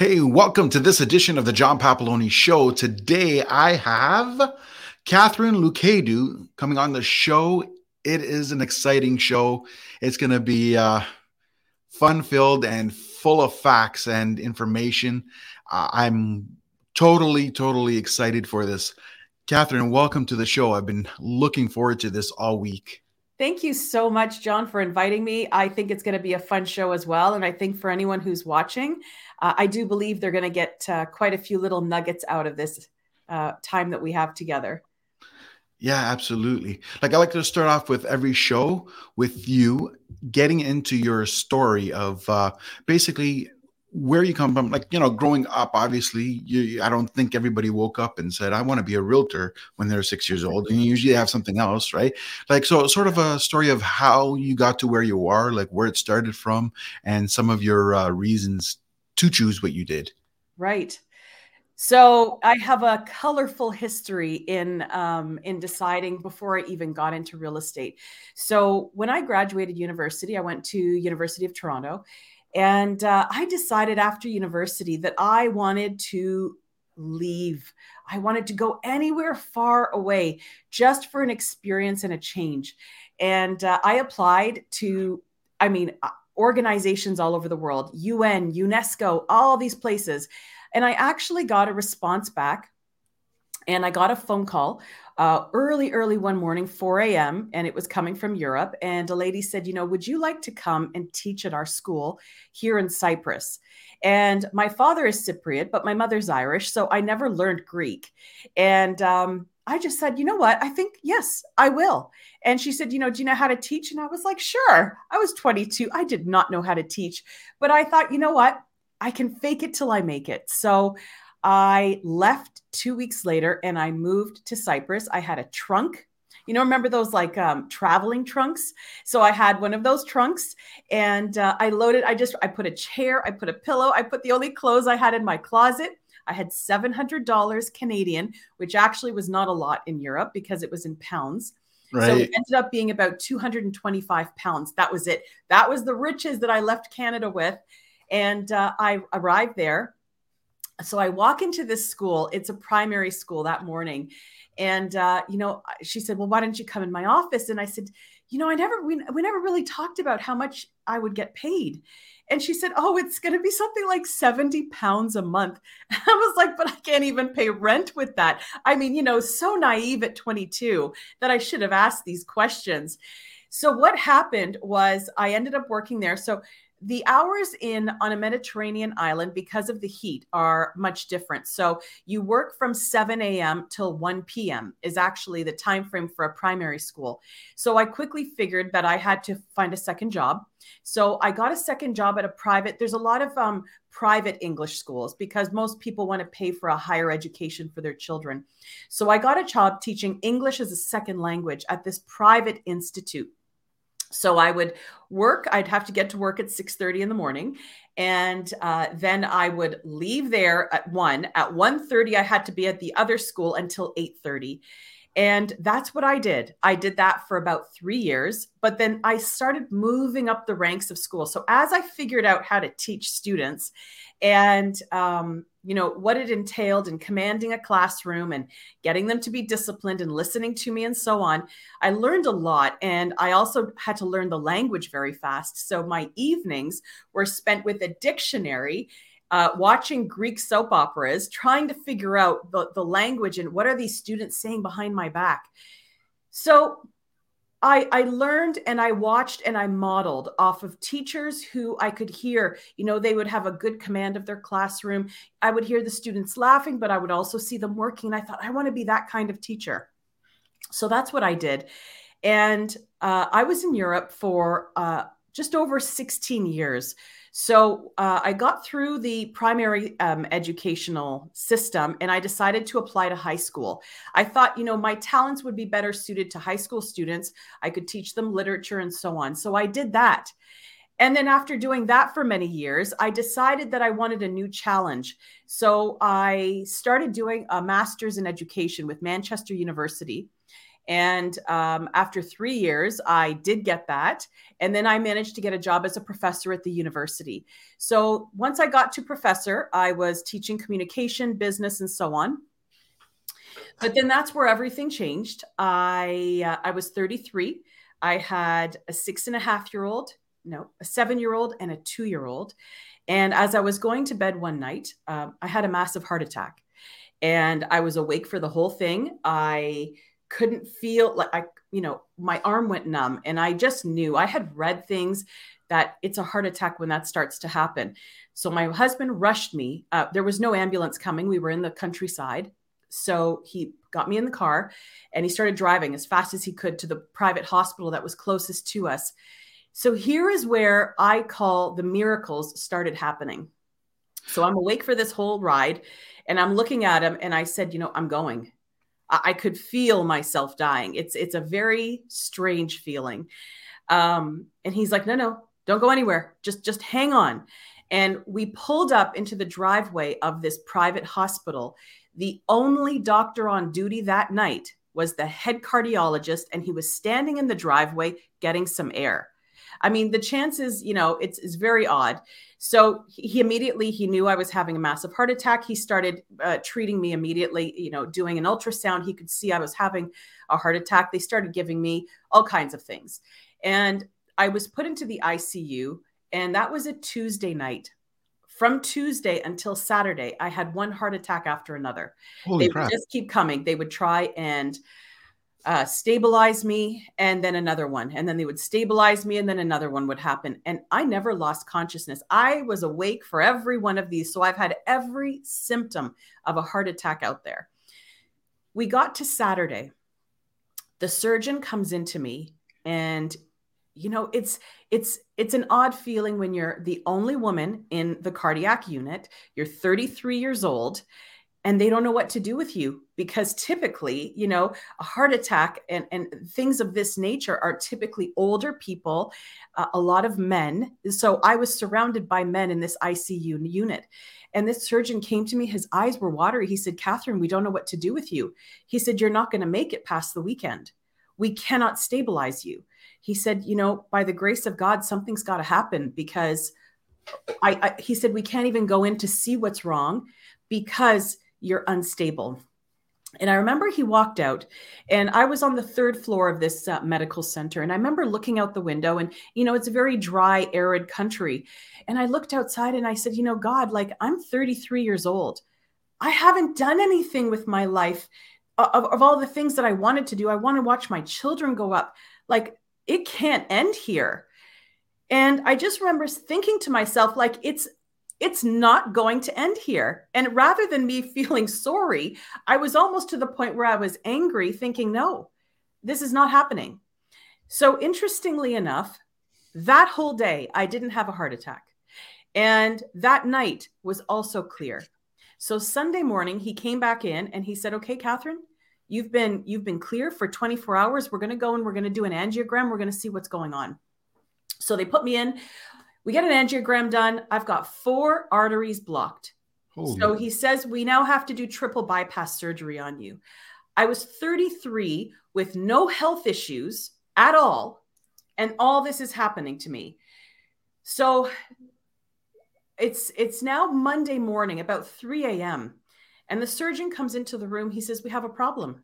Hey, welcome to this edition of the John Papaloni Show. Today I have Katharine Loucaidou coming on the show. It is an exciting show. It's going to be uh, fun filled and full of facts and information. Uh, I'm totally, totally excited for this. Catherine, welcome to the show. I've been looking forward to this all week. Thank you so much, John, for inviting me. I think it's going to be a fun show as well. And I think for anyone who's watching, uh, I do believe they're going to get uh, quite a few little nuggets out of this uh, time that we have together. Yeah, absolutely. Like I like to start off with every show with you getting into your story of uh, basically where you come from like you know growing up obviously you i don't think everybody woke up and said i want to be a realtor when they're six years old and you usually have something else right like so sort of a story of how you got to where you are like where it started from and some of your uh, reasons to choose what you did. Right. So I have a colorful history in um, in deciding before I even got into real estate. So when I graduated university, I went to University of Toronto, and uh, I decided after university that I wanted to leave. I wanted to go anywhere far away just for an experience and a change. And uh, I applied to. I mean, organizations all over the world, UN, UNESCO, all these places. And I actually got a response back and I got a phone call uh, early, early one morning, 4 a.m., and it was coming from Europe. And a lady said, You know, would you like to come and teach at our school here in Cyprus? And my father is Cypriot, but my mother's Irish. So I never learned Greek. And um, I just said, you know what? I think, yes, I will. And she said, you know, do you know how to teach? And I was like, sure. I was 22. I did not know how to teach, but I thought, you know what? I can fake it till I make it. So I left two weeks later and I moved to Cyprus. I had a trunk. You know, remember those like um, traveling trunks? So I had one of those trunks and uh, I loaded, I just, I put a chair, I put a pillow, I put the only clothes I had in my closet I had $700 Canadian, which actually was not a lot in Europe because it was in pounds. Right. So it ended up being about 225 pounds. That was it. That was the riches that I left Canada with. And uh, I arrived there. So I walk into this school. It's a primary school that morning. And, uh, you know, she said, Well, why don't you come in my office? And I said, You know, I never, we, we never really talked about how much I would get paid. And she said, Oh, it's going to be something like 70 pounds a month. I was like, But I can't even pay rent with that. I mean, you know, so naive at 22 that I should have asked these questions. So, what happened was I ended up working there. So, the hours in on a Mediterranean island because of the heat are much different. So you work from 7 a.m. till 1 p.m. is actually the time frame for a primary school. So I quickly figured that I had to find a second job. So I got a second job at a private. There's a lot of um, private English schools because most people want to pay for a higher education for their children. So I got a job teaching English as a second language at this private institute so i would work i'd have to get to work at 6.30 in the morning and uh, then i would leave there at 1 at 1.30 i had to be at the other school until 8.30 and that's what i did. I did that for about three years but then i started moving up the ranks of school. So as i figured out how to teach students and um, you know what it entailed in commanding a classroom and getting them to be disciplined and listening to me and so on i learned a lot. And i also had to learn the language very fast. So my evenings were spent with a dictionary uh, watching greek soap operas trying to figure out the, the language and what are these students saying behind my back so I, I learned and I watched and I modeled off of teachers who I could hear, you know, they would have a good command of their classroom. I would hear the students laughing, but I would also see them working. I thought, I want to be that kind of teacher. So that's what I did. And uh, I was in Europe for uh, just over 16 years. So uh, I got through the primary um, educational system and I decided to apply to high school. I thought, you know, my talents would be better suited to high school students. I could teach them literature and so on. So I did that. And then after doing that for many years, I decided that I wanted a new challenge. So I started doing a master's in education with Manchester University. And um, after three years, I did get that. And then I managed to get a job as a professor at the university. So once I got to professor, I was teaching communication, business, and so on. But then that's where everything changed. I uh, I was 33. I had a six and a half year old, no, a seven year old, and a two year old. And as I was going to bed one night, um, I had a massive heart attack, and I was awake for the whole thing. I couldn't feel like I, you know, my arm went numb and I just knew I had read things that it's a heart attack when that starts to happen. So my husband rushed me. Uh, there was no ambulance coming. We were in the countryside. So he got me in the car and he started driving as fast as he could to the private hospital that was closest to us. So here is where I call the miracles started happening. So I'm awake for this whole ride and I'm looking at him and I said, you know, I'm going. I could feel myself dying. It's it's a very strange feeling. Um, and he's like, no, no, don't go anywhere. Just just hang on. And we pulled up into the driveway of this private hospital. The only doctor on duty that night was the head cardiologist, and he was standing in the driveway getting some air. I mean, the chances, you know, it's, it's very odd. So he immediately he knew I was having a massive heart attack. He started uh, treating me immediately. You know, doing an ultrasound. He could see I was having a heart attack. They started giving me all kinds of things, and I was put into the ICU. And that was a Tuesday night. From Tuesday until Saturday, I had one heart attack after another. Holy they crap. would just keep coming. They would try and uh, stabilize me and then another one and then they would stabilize me and then another one would happen. And i never lost consciousness. I was awake for every one of these so i've had every symptom of a heart attack out there. We got to saturday. The surgeon comes into me and you know it's it's it's an odd feeling when you're the only woman in the cardiac unit. You're 33 years old and they don't know what to do with you because typically you know a heart attack and, and things of this nature are typically older people uh, a lot of men. So i was surrounded by men in this icu unit. And this surgeon came to me his eyes were watery. He said katharine we don't know what to do with you. He said you're not going to make it past the weekend. We cannot stabilize you. He said you know by the grace of god something's got to happen because I, I he said we can't even go in to see what's wrong because you're unstable. And I remember he walked out, and I was on the third floor of this uh, medical center. And I remember looking out the window, and, you know, it's a very dry, arid country. And I looked outside and I said, you know, God, like I'm 33 years old. I haven't done anything with my life uh, of, of all the things that I wanted to do. I want to watch my children go up. Like it can't end here. And I just remember thinking to myself, like, it's it's not going to end here. And rather than me feeling sorry, I was almost to the point where I was angry, thinking, no, this is not happening. So, interestingly enough, that whole day, I didn't have a heart attack. And that night was also clear. So Sunday morning, he came back in and he said, "Okay, Katharine, you've been you've been clear for 24 hours. We're going to go and we're going to do an angiogram. We're going to see what's going on." So they put me in. We get an angiogram done. I've got four arteries blocked. Holy. So he says we now have to do triple bypass surgery on you. I was 33 with no health issues at all. And all this is happening to me. So it's it's now Monday morning, about 3 a.m. And the surgeon comes into the room. He says, We have a problem.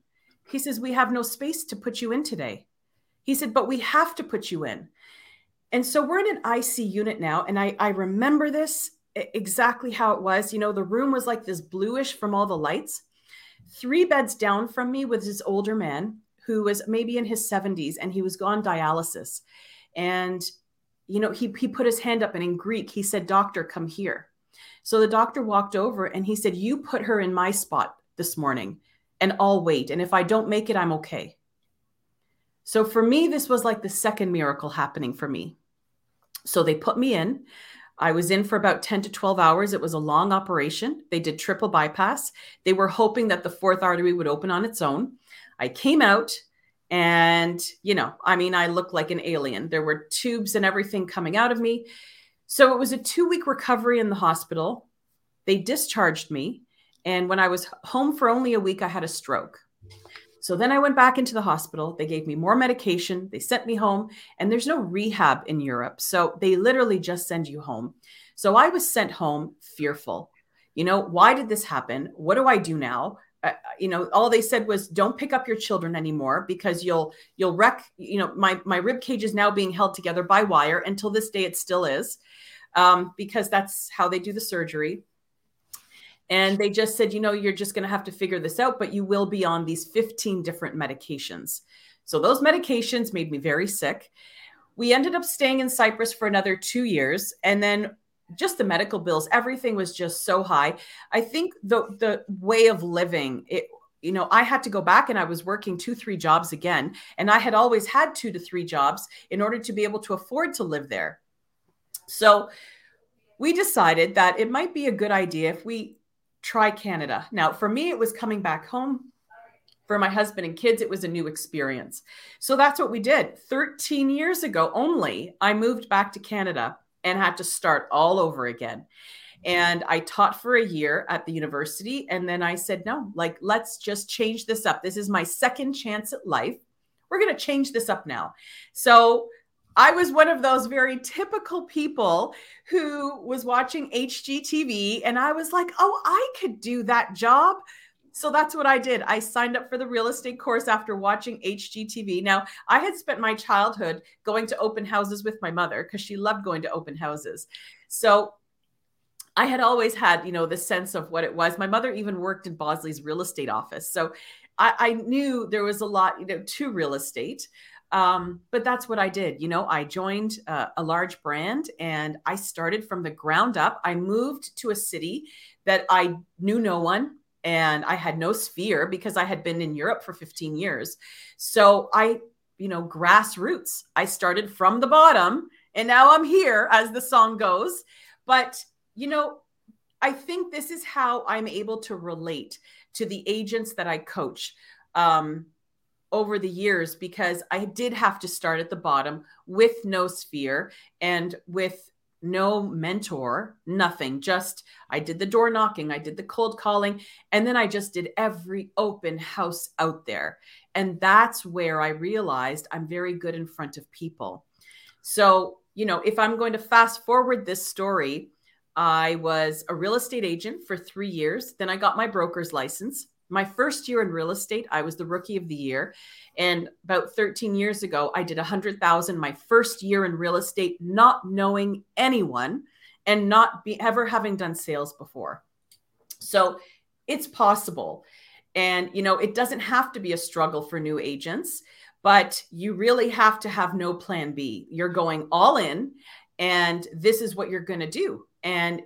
He says, We have no space to put you in today. He said, But we have to put you in. And so we're in an IC unit now. And I, I remember this exactly how it was. You know, the room was like this bluish from all the lights. Three beds down from me was this older man who was maybe in his 70s and he was on dialysis. And, you know, he, he put his hand up and in Greek, he said, Doctor, come here. So the doctor walked over and he said, You put her in my spot this morning and I'll wait. And if I don't make it, I'm okay. So for me, this was like the second miracle happening for me. So they put me in. I was in for about 10 to 12 hours. It was a long operation. They did triple bypass. They were hoping that the fourth artery would open on its own. I came out and, you know, I mean, I looked like an alien. There were tubes and everything coming out of me. So it was a two week recovery in the hospital. They discharged me. And when I was home for only a week, I had a stroke. So then I went back into the hospital. They gave me more medication. They sent me home, and there's no rehab in Europe. So they literally just send you home. So I was sent home fearful. You know, why did this happen? What do I do now? Uh, you know, all they said was don't pick up your children anymore because you'll you'll wreck. You know, my my rib cage is now being held together by wire. Until this day, it still is, um, because that's how they do the surgery. And they just said, you know, you're just going to have to figure this out, but you will be on these 15 different medications. So those medications made me very sick. We ended up staying in Cyprus for another two years. And then just the medical bills, everything was just so high. I think the the way of living, it you know, I had to go back and I was working two, three jobs again. And I had always had two to three jobs in order to be able to afford to live there. So we decided that it might be a good idea if we try Canada. Now, for me, it was coming back home. For my husband and kids, it was a new experience. So that's what we did. 13 years ago only, I moved back to Canada and had to start all over again. And I taught for a year at the university. And then I said, no, like, let's just change this up. This is my second chance at life. We're going to change this up now. So I was one of those very typical people who was watching HGTV and I was like, oh, I could do that job. So that's what I did. I signed up for the real estate course after watching HGTV. Now, I had spent my childhood going to open houses with my mother because she loved going to open houses. So I had always had, you know, the sense of what it was. My mother even worked in Bosley's real estate office. So I, I knew there was a lot, you know, to real estate. Um, but that's what I did. You know, I joined uh, a large brand and I started from the ground up. I moved to a city that I knew no one and I had no sphere because I had been in Europe for 15 years. So I, you know, grassroots. I started from the bottom and now I'm here as the song goes. But, you know, I think this is how I'm able to relate to the agents that I coach. Um, over the years because I did have to start at the bottom with no sphere and with no mentor, nothing. Just I did the door knocking, I did the cold calling, and then I just did every open house out there. And that's where I realized I'm very good in front of people. So, you know, if I'm going to fast forward this story, I was a real estate agent for three years. Then I got my broker's license my first year in real estate, I was the rookie of the year. And about 13 years ago, I did 100,000 my first year in real estate, not knowing anyone and not be, ever having done sales before. So it's possible. And, you know, it doesn't have to be a struggle for new agents, but you really have to have no plan B. You're going all in, and this is what you're going to do. And,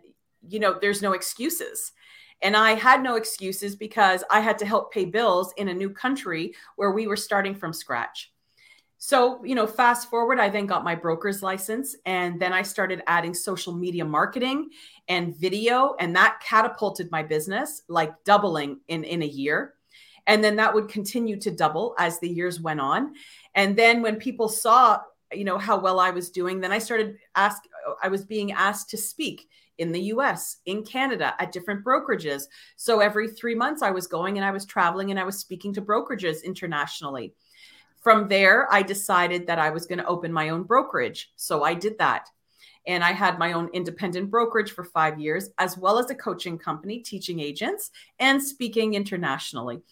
you know, there's no excuses and I had no excuses because I had to help pay bills in a new country where we were starting from scratch. So, you know, fast forward, I then got my broker's license and then I started adding social media marketing and video, and that catapulted my business like doubling in, in a year. And then that would continue to double as the years went on. And then when people saw, you know, how well I was doing, then I started ask I was being asked to speak in the US, in Canada, at different brokerages. So every three months, I was going and I was traveling and I was speaking to brokerages internationally. From there, I decided that I was going to open my own brokerage. So I did that. And I had my own independent brokerage for five years, as well as a coaching company teaching agents and speaking internationally.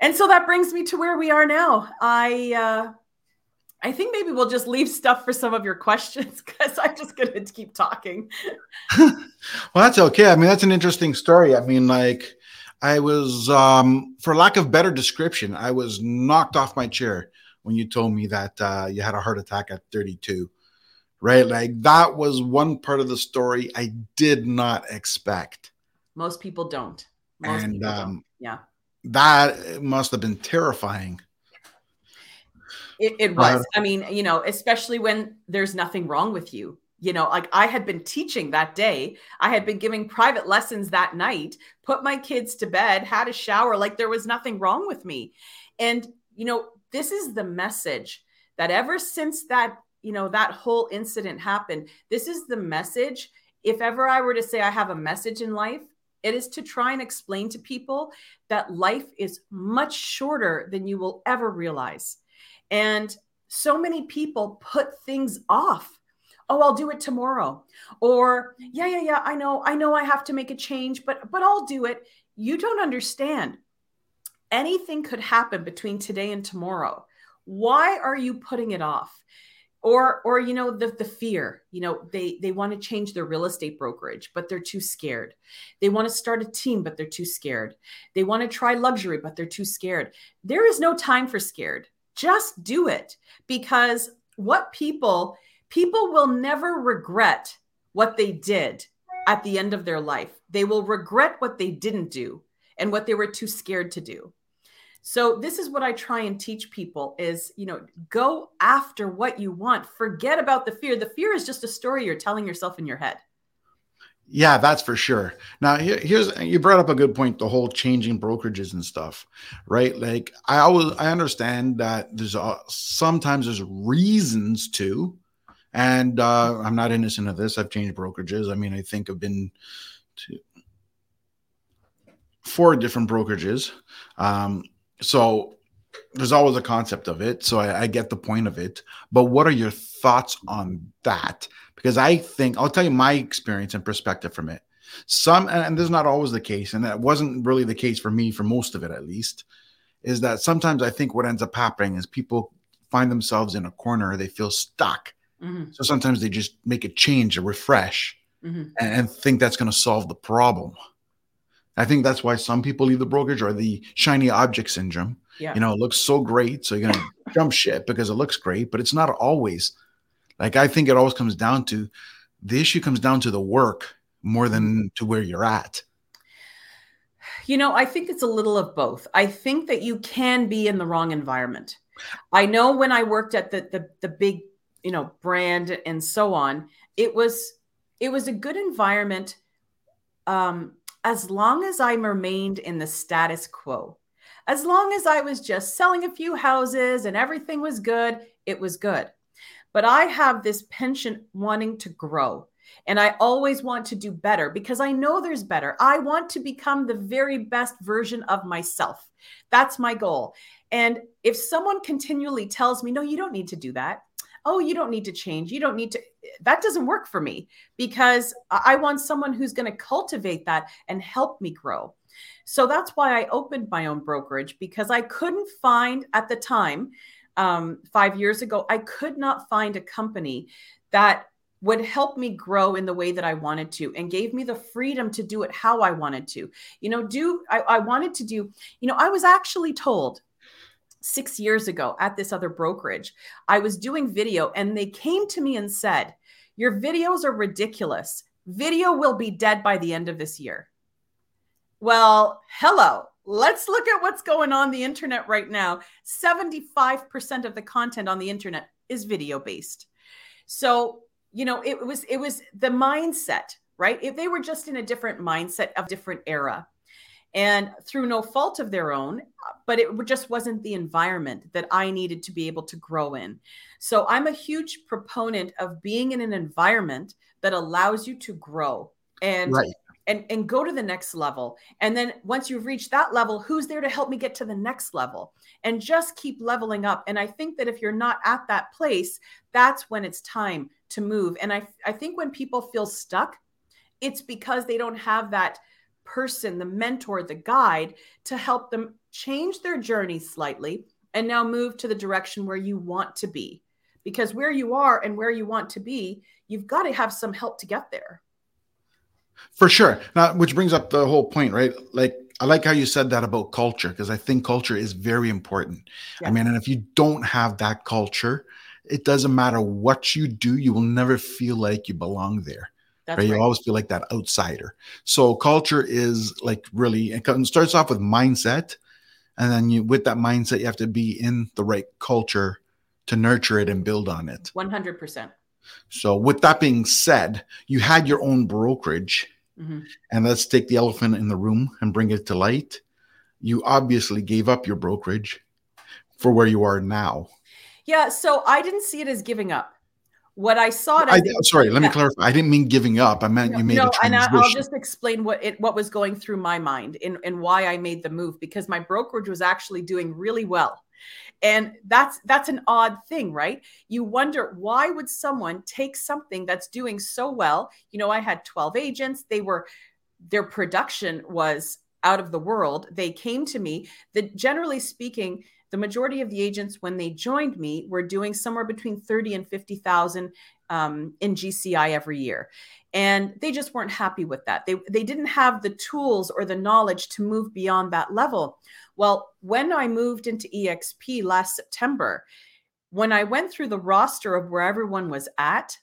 And so that brings me to where we are now. I uh, I think maybe we'll just leave stuff for some of your questions because I'm just going to keep talking. well, that's okay. I mean, that's an interesting story. I mean, like, I was, um, for lack of better description, I was knocked off my chair when you told me that uh, you had a heart attack at 32, right? Like, that was one part of the story I did not expect. Most people don't. Most and, people um, don't. Yeah. That must have been terrifying. It, it was. Uh, I mean, you know, especially when there's nothing wrong with you. You know, like I had been teaching that day, I had been giving private lessons that night, put my kids to bed, had a shower, like there was nothing wrong with me. And, you know, this is the message that ever since that, you know, that whole incident happened, this is the message. If ever I were to say I have a message in life, It is to try and explain to people that life is much shorter than you will ever realize. And so many people put things off. Oh, I'll do it tomorrow. Or yeah, yeah, yeah, I know. I know I have to make a change, but but I'll do it. You don't understand. Anything could happen between today and tomorrow. Why are you putting it off? or or you know the the fear you know they they want to change their real estate brokerage but they're too scared they want to start a team but they're too scared they want to try luxury but they're too scared there is no time for scared just do it because what people people will never regret what they did at the end of their life they will regret what they didn't do and what they were too scared to do so this is what I try and teach people is, you know, go after what you want. Forget about the fear. The fear is just a story you're telling yourself in your head. Yeah, that's for sure. Now, here, here's you brought up a good point. The whole changing brokerages and stuff, right? Like, I always I understand that there's a, sometimes there's reasons to, and uh, I'm not innocent of this. I've changed brokerages. I mean, I think I've been to four different brokerages. Um, so there's always a concept of it. So I, I, get the point of it. But what are your thoughts on that? Because I think I'll tell you my experience and perspective from it. Some, and this is not always the case, and that wasn't really the case for me for most of it at least, is that sometimes I think what ends up happening is people find themselves in a corner, they feel stuck. Mm-hmm. So sometimes they just make a change, a refresh, mm-hmm. and, and think that's going to solve the problem. I think that's why some people leave the brokerage or the shiny object syndrome. Yeah. You know, it looks so great. So you're going to jump ship because it looks great, but it's not always. Like, I think it always comes down to the issue comes down to the work more than to where you're at. You know, I think it's a little of both. I think that you can be in the wrong environment. I know when I worked at the the, the big, you know, brand and so on, it was it was a good environment um as long as I remained in the status quo. As long as I was just selling a few houses and everything was good, it was good. But I have this penchant wanting to grow. And I always want to do better because I know there's better. I want to become the very best version of myself. That's my goal. And if someone continually tells me, no, you don't need to do that, oh, you don't need to change. You don't need to. That doesn't work for me because I want someone who's going to cultivate that and help me grow. So that's why I opened my own brokerage because I couldn't find at the time, um, five years ago, I could not find a company that would help me grow in the way that I wanted to and gave me the freedom to do it how I wanted to. You know, do I, I wanted to do, you know, I was actually told six years ago at this other brokerage. I was doing video and they came to me and said, Your videos are ridiculous. Video will be dead by the end of this year. Well, hello. Let's look at what's going on the internet right now. 75% of the content on the internet is video based. So, you know, it was it was the mindset, right? If they were just in a different mindset of different era, and through no fault of their own but it just wasn't the environment that i needed to be able to grow in so i'm a huge proponent of being in an environment that allows you to grow and right. And and go to the next level and then once you've reached that level who's there to help me get to the next level and just keep leveling up and i think that if you're not at that place that's when it's time to move and i i think when people feel stuck it's because they don't have that person, the mentor, the guide to help them change their journey slightly and now move to the direction where you want to be. Because where you are and where you want to be, you've got to have some help to get there. For sure. Now, which brings up the whole point, right? Like, I like how you said that about culture because I think culture is very important. I mean, and if you don't have that culture, it doesn't matter what you do, you will never feel like you belong there. Right? right? You always feel like that outsider. So culture is like really it starts off with mindset, and then you with that mindset you have to be in the right culture to nurture it and build on it. One hundred percent. So with that being said, you had your own brokerage, mm-hmm. and let's take the elephant in the room and bring it to light. You obviously gave up your brokerage for where you are now. Yeah, so I didn't see it as giving up what I saw. I'm sorry, let me clarify. I didn't mean giving up. I meant no, you made no, a transition. and I'll just explain what it what was going through my mind and, and why I made the move because my brokerage was actually doing really well. And that's that's an odd thing, right? You wonder why would someone take something that's doing so well? You know, I had 12 agents. They were their production was out of the world. They came to me. That generally speaking, the majority of the agents when they joined me were doing somewhere between 30 and 50,000 um, in GCI every year. And they just weren't happy with that. They, they didn't have the tools or the knowledge to move beyond that level. Well, when I moved into EXP last September, when I went through the roster of where everyone was at,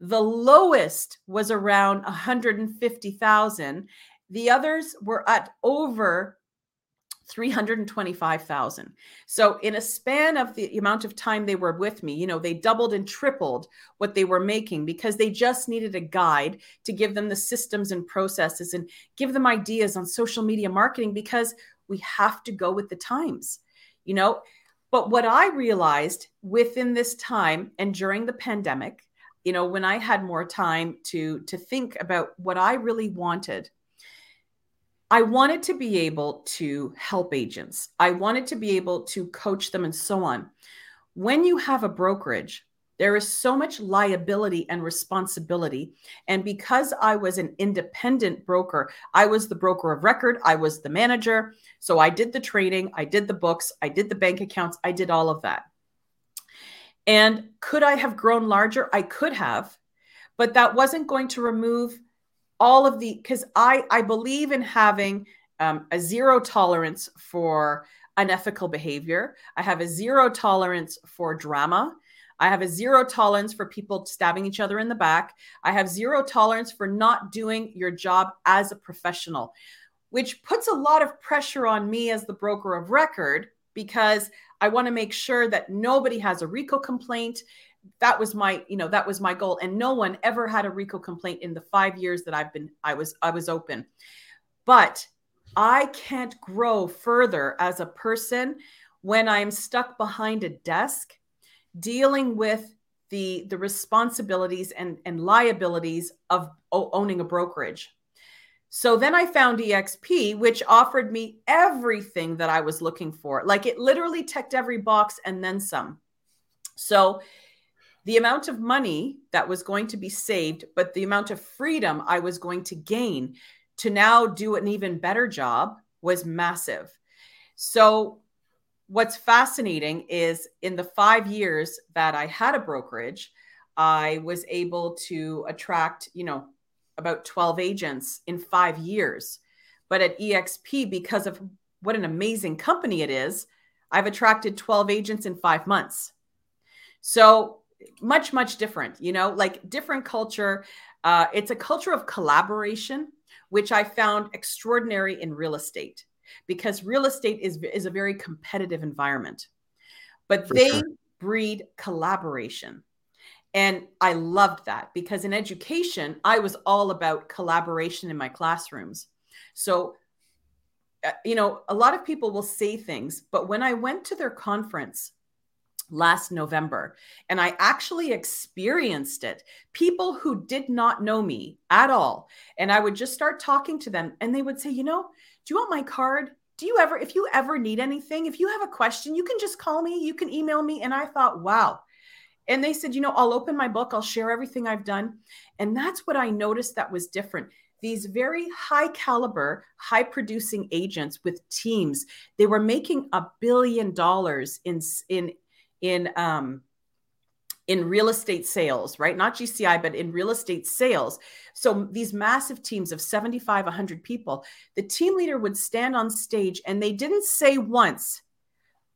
the lowest was around 150,000. The others were at over 325,000. So in a span of the amount of time they were with me, you know, they doubled and tripled what they were making because they just needed a guide to give them the systems and processes and give them ideas on social media marketing because we have to go with the times. You know, but what I realized within this time and during the pandemic, you know, when I had more time to to think about what I really wanted I wanted to be able to help agents. I wanted to be able to coach them and so on. When you have a brokerage, there is so much liability and responsibility. And because I was an independent broker, I was the broker of record, I was the manager. So I did the training, I did the books, I did the bank accounts, I did all of that. And could I have grown larger? I could have, but that wasn't going to remove all of the because I I believe in having um, a zero tolerance for unethical behavior. I have a zero tolerance for drama. I have a zero tolerance for people stabbing each other in the back. I have zero tolerance for not doing your job as a professional, which puts a lot of pressure on me as the broker of record because I want to make sure that nobody has a RECO complaint that was my you know that was my goal. And no one ever had a RECO complaint in the five years that i've been i was i was open. But i can't grow further as a person when i'm stuck behind a desk dealing with the the responsibilities and and liabilities of owning a brokerage. So then i found exp which offered me everything that i was looking for. Like it literally ticked every box and then some. So the amount of money that was going to be saved, but the amount of freedom I was going to gain to now do an even better job was massive. So, what's fascinating is in the five years that I had a brokerage, I was able to attract, you know, about 12 agents in five years. But at EXP, because of what an amazing company it is, I've attracted 12 agents in five months. So much much different you know like different culture. Uh, it's a culture of collaboration which i found extraordinary in real estate because real estate is, is a very competitive environment but For they sure. breed collaboration. And i loved that because in education i was all about collaboration in my classrooms. So uh, you know a lot of people will say things but when i went to their conference last November. And I actually experienced it. People who did not know me at all. And I would just start talking to them and they would say, you know, do you want my card? Do you ever, if you ever need anything, if you have a question, you can just call me, you can email me. And I thought, wow. And they said, you know, I'll open my book, I'll share everything I've done. And that's what I noticed that was different these very high caliber, high producing agents with teams. They were making a billion dollars in in in um, in real estate sales, right? Not GCI, but in real estate sales. So these massive teams of 75, 100 people, the team leader would stand on stage and they didn't say once,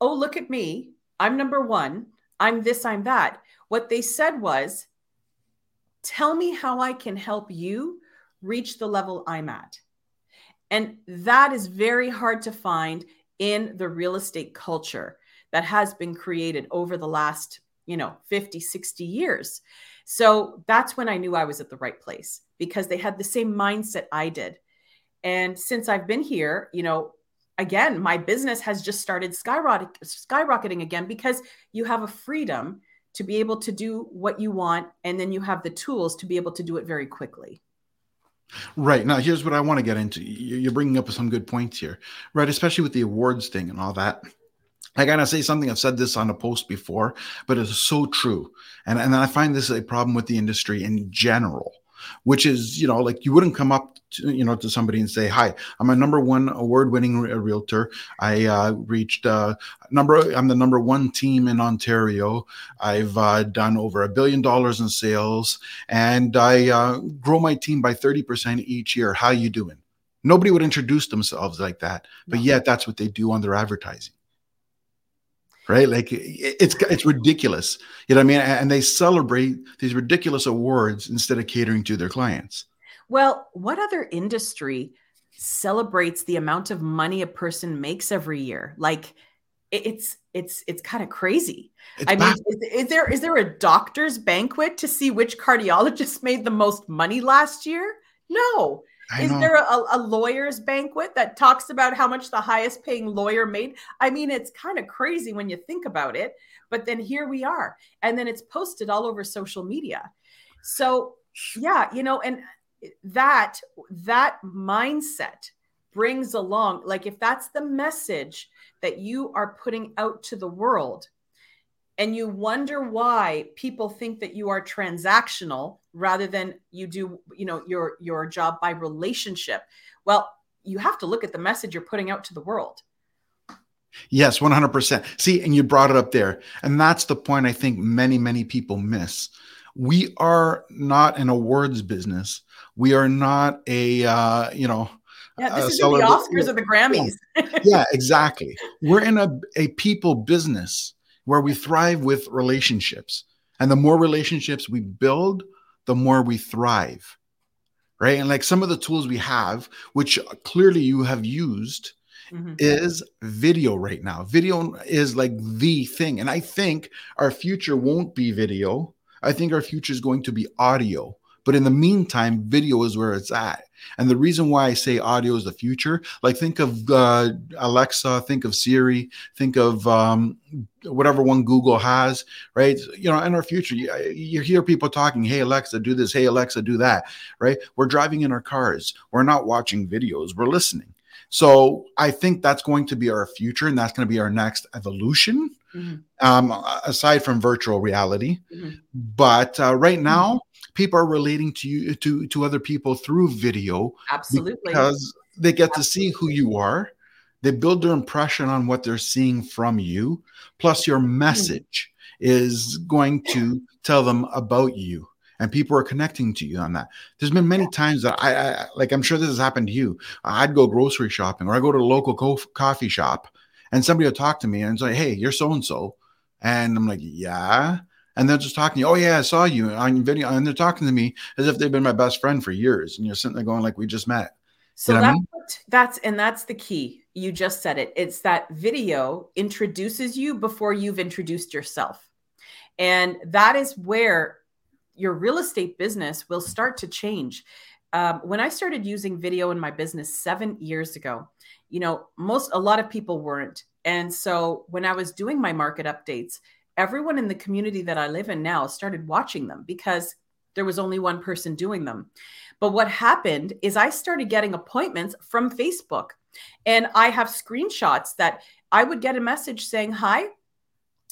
Oh, look at me. I'm number one. I'm this, I'm that. What they said was, Tell me how I can help you reach the level I'm at. And that is very hard to find in the real estate culture that has been created over the last, you know, 50, 60 years. So that's when I knew I was at the right place because they had the same mindset I did. And since I've been here, you know, again, my business has just started skyrocket, skyrocketing again because you have a freedom to be able to do what you want and then you have the tools to be able to do it very quickly Right. Now, here's what I want to get into. You're bringing up some good points here, right? Especially with the awards thing and all that. I gotta say something. I've said this on a post before, but it's so true. And, and I find this a problem with the industry in general which is you know like you wouldn't come up to, you know to somebody and say hi i'm a number one award winning re- realtor. I uh, reached uh, number i'm the number one team in ontario. I've uh, done over a billion dollars in sales and i uh, grow my team by 30% each year. How you doing? Nobody would introduce themselves like that but yet that's what they do on their advertising right? Like it's it's ridiculous. You know what I mean? And they celebrate these ridiculous awards instead of catering to their clients. Well, what other industry celebrates the amount of money a person makes every year? Like it's it's it's kind of crazy. It's I mean, is, is, there is there a doctor's banquet to see which cardiologist made the most money last year? No. I is know. there a, a, lawyer's banquet that talks about how much the highest paying lawyer made? I mean, it's kind of crazy when you think about it, but then here we are. And then it's posted all over social media. So, yeah, you know, and eh, that that mindset brings along like if that's the message that you are putting out to the world and you wonder why people think that you are transactional rather than you do you know your your job by relationship. Well you have to look at the message you're putting out to the world. Yes 100% see and you brought it up there and that's the point i think many many people miss. We are not an awards business. We are not a uh, you know yeah, this is the Oscars or the Grammys. yeah, yeah, exactly. We're in a, a people business where we thrive with relationships. And the more relationships we build, the more we thrive. Right. And like some of the tools we have, which clearly you have used, mm-hmm. is video right now. Video is like the thing. And I think our future won't be video. I think our future is going to be audio. But in the meantime, video is where it's at. And the reason why I say audio is the future, like think of uh, Alexa, think of Siri, think of um, whatever one Google has, right? You know, in our future, you, you, hear people talking, hey, Alexa, do this, hey, Alexa, do that, right? We're driving in our cars, we're not watching videos, we're listening. So I think that's going to be our future, and that's going to be our next evolution. Mm-hmm. Um, aside from virtual reality, mm-hmm. but uh, right now, people are relating to you to to other people through video absolutely. because they get to see who you are. They build their impression on what they're seeing from you. Plus your hmm. message is going to tell them about you and people are connecting to you on that. There's been many times that I, I like i'm sure this has happened to you. I'd go grocery shopping or i go to a local co- coffee shop and somebody will talk to me and say hey you're so and so and i'm like yeah and they're just talking. To you. Oh yeah, I saw you on video, and they're talking to me as if they've been my best friend for years. And you're sitting there going like, we just met. So you know that's I mean? that's and that's the key. You just said it. It's that video introduces you before you've introduced yourself, and that is where your real estate business will start to change. Um, when I started using video in my business seven years ago, you know, most a lot of people weren't. And so when I was doing my market updates, everyone in the community that I live in now started watching them because there was only one person doing them. But what happened is I started getting appointments from Facebook. And I have screenshots that I would get a message saying, Hi,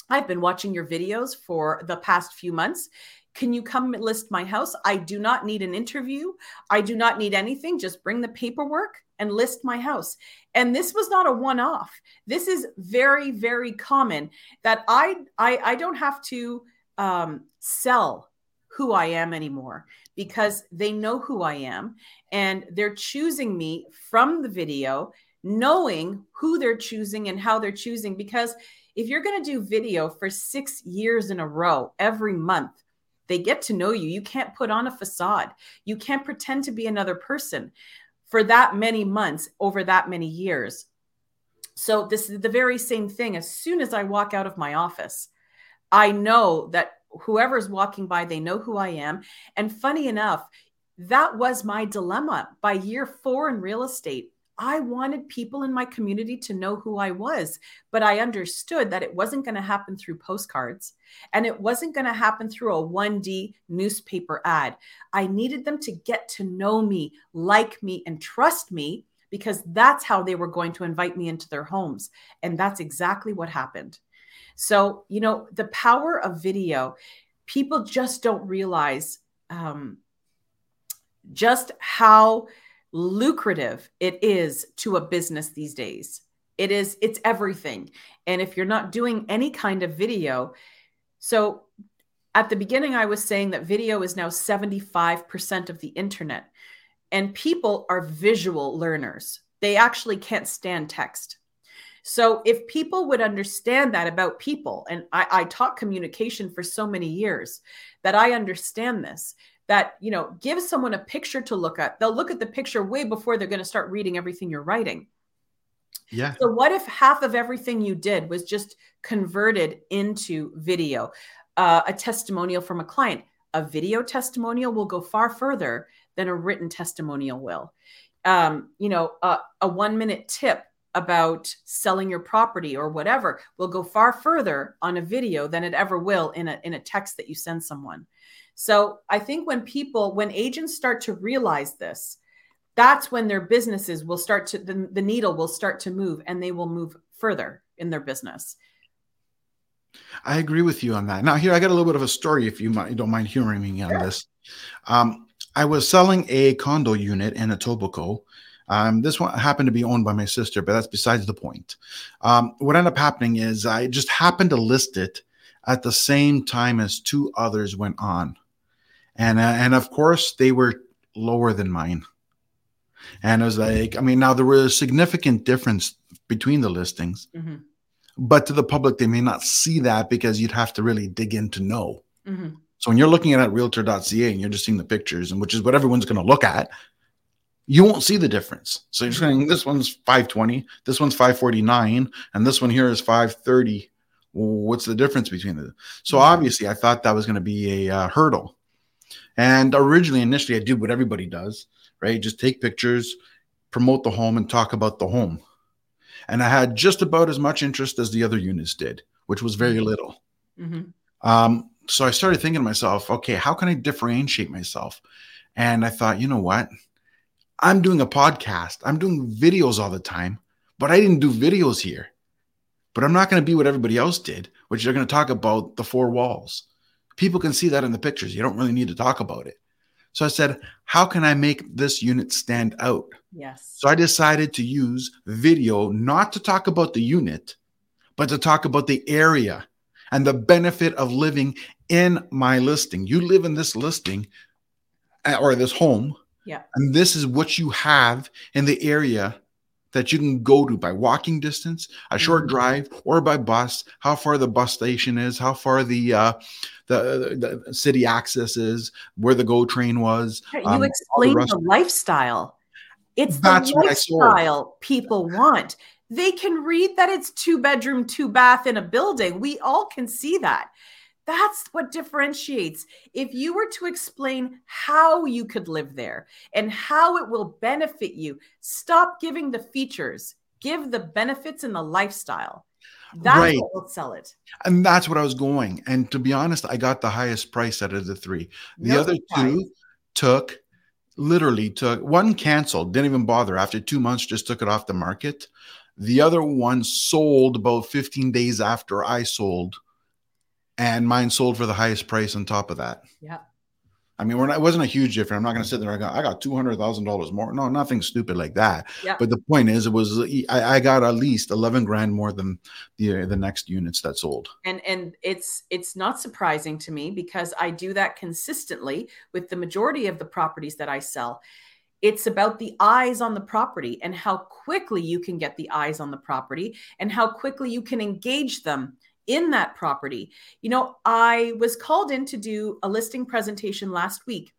I've been watching your videos for the past few months. Can you come list my house? I do not need an interview. I do not need anything. Just bring the paperwork and list my house. And this was not a one off. This is very, very common that I, I, I don't have to um, sell who I am anymore because they know who I am and they're choosing me from the video, knowing who they're choosing and how they're choosing. Because if you're going to do video for six years in a row every month, they get to know you. You can't put on a facade. You can't pretend to be another person for that many months over that many years. So, this is the very same thing. As soon as I walk out of my office, I know that whoever's walking by, they know who I am. And funny enough, that was my dilemma by year four in real estate. I wanted people in my community to know who I was, but I understood that it wasn't going to happen through postcards and it wasn't going to happen through a 1D newspaper ad. I needed them to get to know me, like me, and trust me because that's how they were going to invite me into their homes. And that's exactly what happened. So, you know, the power of video, people just don't realize um, just how lucrative it is to a business these days. It is, it's everything. And if you're not doing any kind of video, so at the beginning, I was saying that video is now 75% of the internet, and people are visual learners. They actually can't stand text. So if people would understand that about people, and I, I taught communication for so many years that I understand this, that you know gives someone a picture to look at. They'll look at the picture way before they're going to start reading everything you're writing. Yeah. So what if half of everything you did was just converted into video? Uh, a testimonial from a client. A video testimonial will go far further than a written testimonial will. Um, you know uh, a one minute tip about selling your property or whatever will go far further on a video than it ever will in a in a text that you send someone so I think when people, when agents start to realize this, that's when their businesses will start to, the, the needle will start to move and they will move further in their business. I agree with you on that. Now, here I got a little bit of a story, if you, might, you don't mind humoring me on sure. this. Um, I was selling a condo unit in Etobicoke. Um, this one happened to be owned by my sister, but that's besides the point. Um, what ended up happening is I just happened to list it at the same time as two others went on and uh, and of course they were lower than mine. And I was like, I mean, now there was a significant difference between the listings, mm-hmm. but to the public, they may not see that because you'd have to really dig in to know. Mm-hmm. So when you're looking at realtor.ca and you're just seeing the pictures, and which is what everyone's going to look at, you won't see the difference. So you're saying this one's 520, this one's 549, and this one here is 530. what's the difference between the? So mm-hmm. obviously, I thought that was going to be a uh, hurdle. And originally, initially, I did what everybody does, right? Just take pictures, promote the home, and talk about the home. And I had just about as much interest as the other units did, which was very little. Mm-hmm. Um, so I started thinking to myself, okay, how can I differentiate myself? And I thought, you know what? I'm doing a podcast, I'm doing videos all the time, but I didn't do videos here. But I'm not going to be what everybody else did, which they're going to talk about the four walls. People can see that in the pictures. You don't really need to talk about it. So I said, how can I make this unit stand out? Yes. So I decided to use video not to talk about the unit, but to talk about the area and the benefit of living in my listing. You live in this listing uh, or this home. Yeah. And this is what you have in the area that you can go to by walking distance, a short mm-hmm. drive, or by bus. How far the bus station is, how far the uh, the, the city access is, where the GO train was. You um, explain the, the, lifestyle. It's That's the lifestyle people want. They can read that it's two bedroom, two bath in a building. We all can see that. That's what differentiates. If you were to explain how you could live there and how it will benefit you, stop giving the features, give the benefits and the lifestyle. That's right. what will sell it. And that's what I was going. And to be honest, I got the highest price out of the three. The no other surprise. two took literally took one canceled, didn't even bother. After two months, just took it off the market. The other one sold about 15 days after I sold and mine sold for the highest price on top of that. Yeah. I mean, we're not, it wasn't a huge difference. I'm not going to sit there. I got, I got two hundred thousand dollars more. No, nothing stupid like that. Yeah. But the point is, it was I, I got at least eleven grand more than the the next units that sold. And and it's it's not surprising to me because I do that consistently with the majority of the properties that I sell. It's about the eyes on the property and how quickly you can get the eyes on the property and how quickly you can engage them in that property. You know, I was called in to do a listing presentation last week.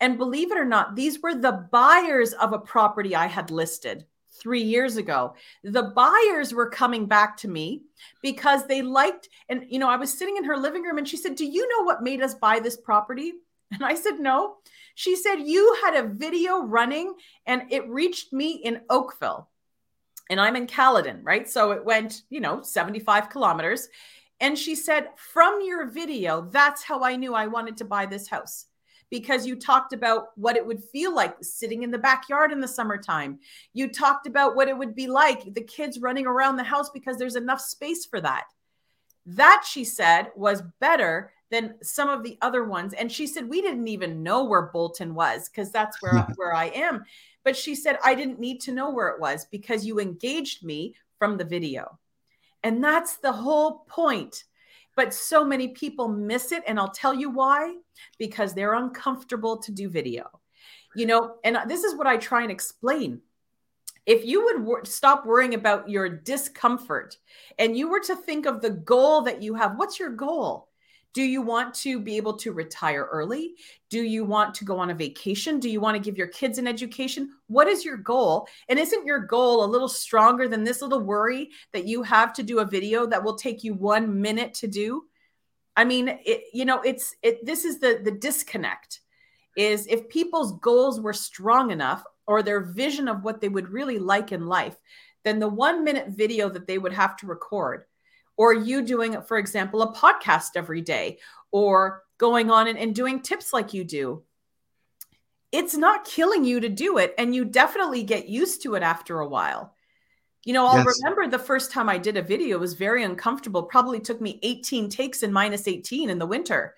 And believe it or not, these were the buyers of a property I had listed three years ago. The buyers were coming back to me because they liked, and you know, I was sitting in her living room and she said, Do you know what made us buy this property? And I said, No. She said, You had a video running and it reached me in Oakville. And I'm in Caledon, right? So it went, you know, 75 kilometers. And she said, From your video, that's how I knew I wanted to buy this house because you talked about what it would feel like sitting in the backyard in the summertime. You talked about what it would be like the kids running around the house because there's enough space for that. That, she said, was better than some of the other ones. And she said, We didn't even know where Bolton was because that's where, where I am. But she said, I didn't need to know where it was because you engaged me from the video. And that's the whole point but so many people miss it. And I'll tell you why because they're uncomfortable to do video. You know, and this is what I try and explain. If you would wor- stop worrying about your discomfort and you were to think of the goal that you have, what's your goal? Do you want to be able to retire early? Do you want to go on a vacation? Do you want to give your kids an education? What is your goal? And isn't your goal a little stronger than this little worry that you have to do a video that will take you 1 minute to do? I mean, it, you know, it's it this is the the disconnect is if people's goals were strong enough or their vision of what they would really like in life, then the 1 minute video that they would have to record or you doing, for example, a podcast every day, or going on and, and doing tips like you do. It's not killing you to do it. And you definitely get used to it after a while. You know, I'll yes. remember the first time I did a video was very uncomfortable. Probably took me 18 takes in minus 18 in the winter.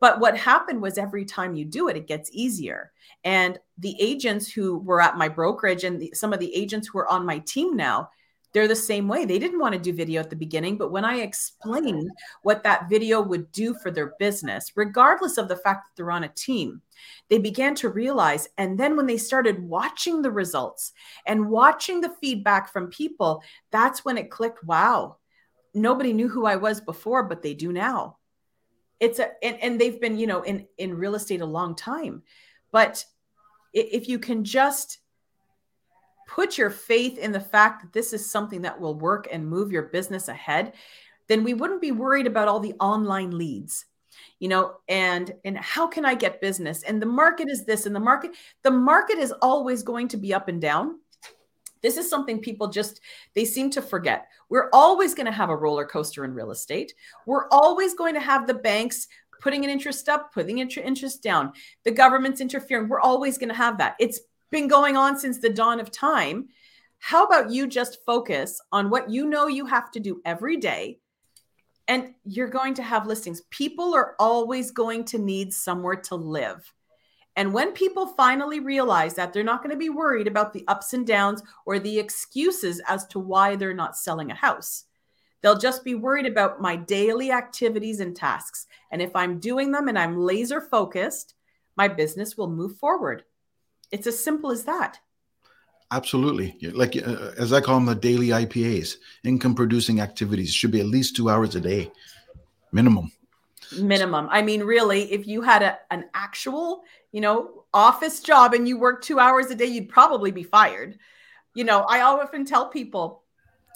But what happened was every time you do it, it gets easier. And the agents who were at my brokerage and the, some of the agents who are on my team now, they're the same way. They didn't want to do video at the beginning, but when I explained what that video would do for their business, regardless of the fact that they're on a team, they began to realize. And then when they started watching the results and watching the feedback from people, that's when it clicked wow, nobody knew who I was before, but they do now. It's a, and, and they've been, you know, in, in real estate a long time. But if you can just put your faith in the fact that this is something that will work and move your business ahead, then we wouldn't be worried about all the online leads you know and and how can i get business? And the market is this and the market the market is always going to be up and down. This is something people just they seem to forget. We're always going to have a roller coaster in real estate. We're always going to have the banks putting an interest up putting interest down. The government's interfering. We're always going to have that. It's been going on since the dawn of time. How about you just focus on what you know you have to do every day? And you're going to have listings. People are always going to need somewhere to live. And when people finally realize that they're not going to be worried about the ups and downs or the excuses as to why they're not selling a house, they'll just be worried about my daily activities and tasks. And if I'm doing them and I'm laser focused, my business will move forward. It's as simple as that. Absolutely. Like uh, as I call them, the daily IPAs, income producing activities should be at least two hours a day, minimum. Minimum. I mean, really, if you had a, an actual, you know, office job and you work two hours a day, you'd probably be fired. You know, I often tell people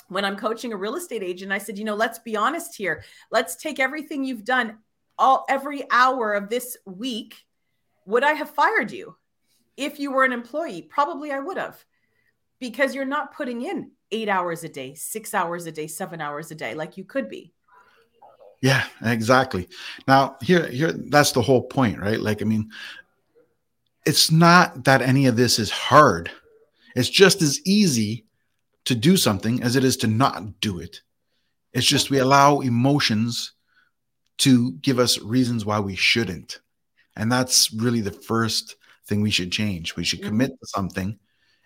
when I'm coaching a real estate agent, I said, you know, let's be honest here. Let's take everything you've done all every hour of this week. Would I have fired you? If you were an employee, probably I would have because you're not putting in eight hours a day, six hours a day, seven hours a day like you could be. Yeah, exactly. Now, here, here, that's the whole point, right? Like, I mean, it's not that any of this is hard. It's just as easy to do something as it is to not do it. It's just we allow emotions to give us reasons why we shouldn't. And that's really the first thing we should change. We should mm-hmm. commit to something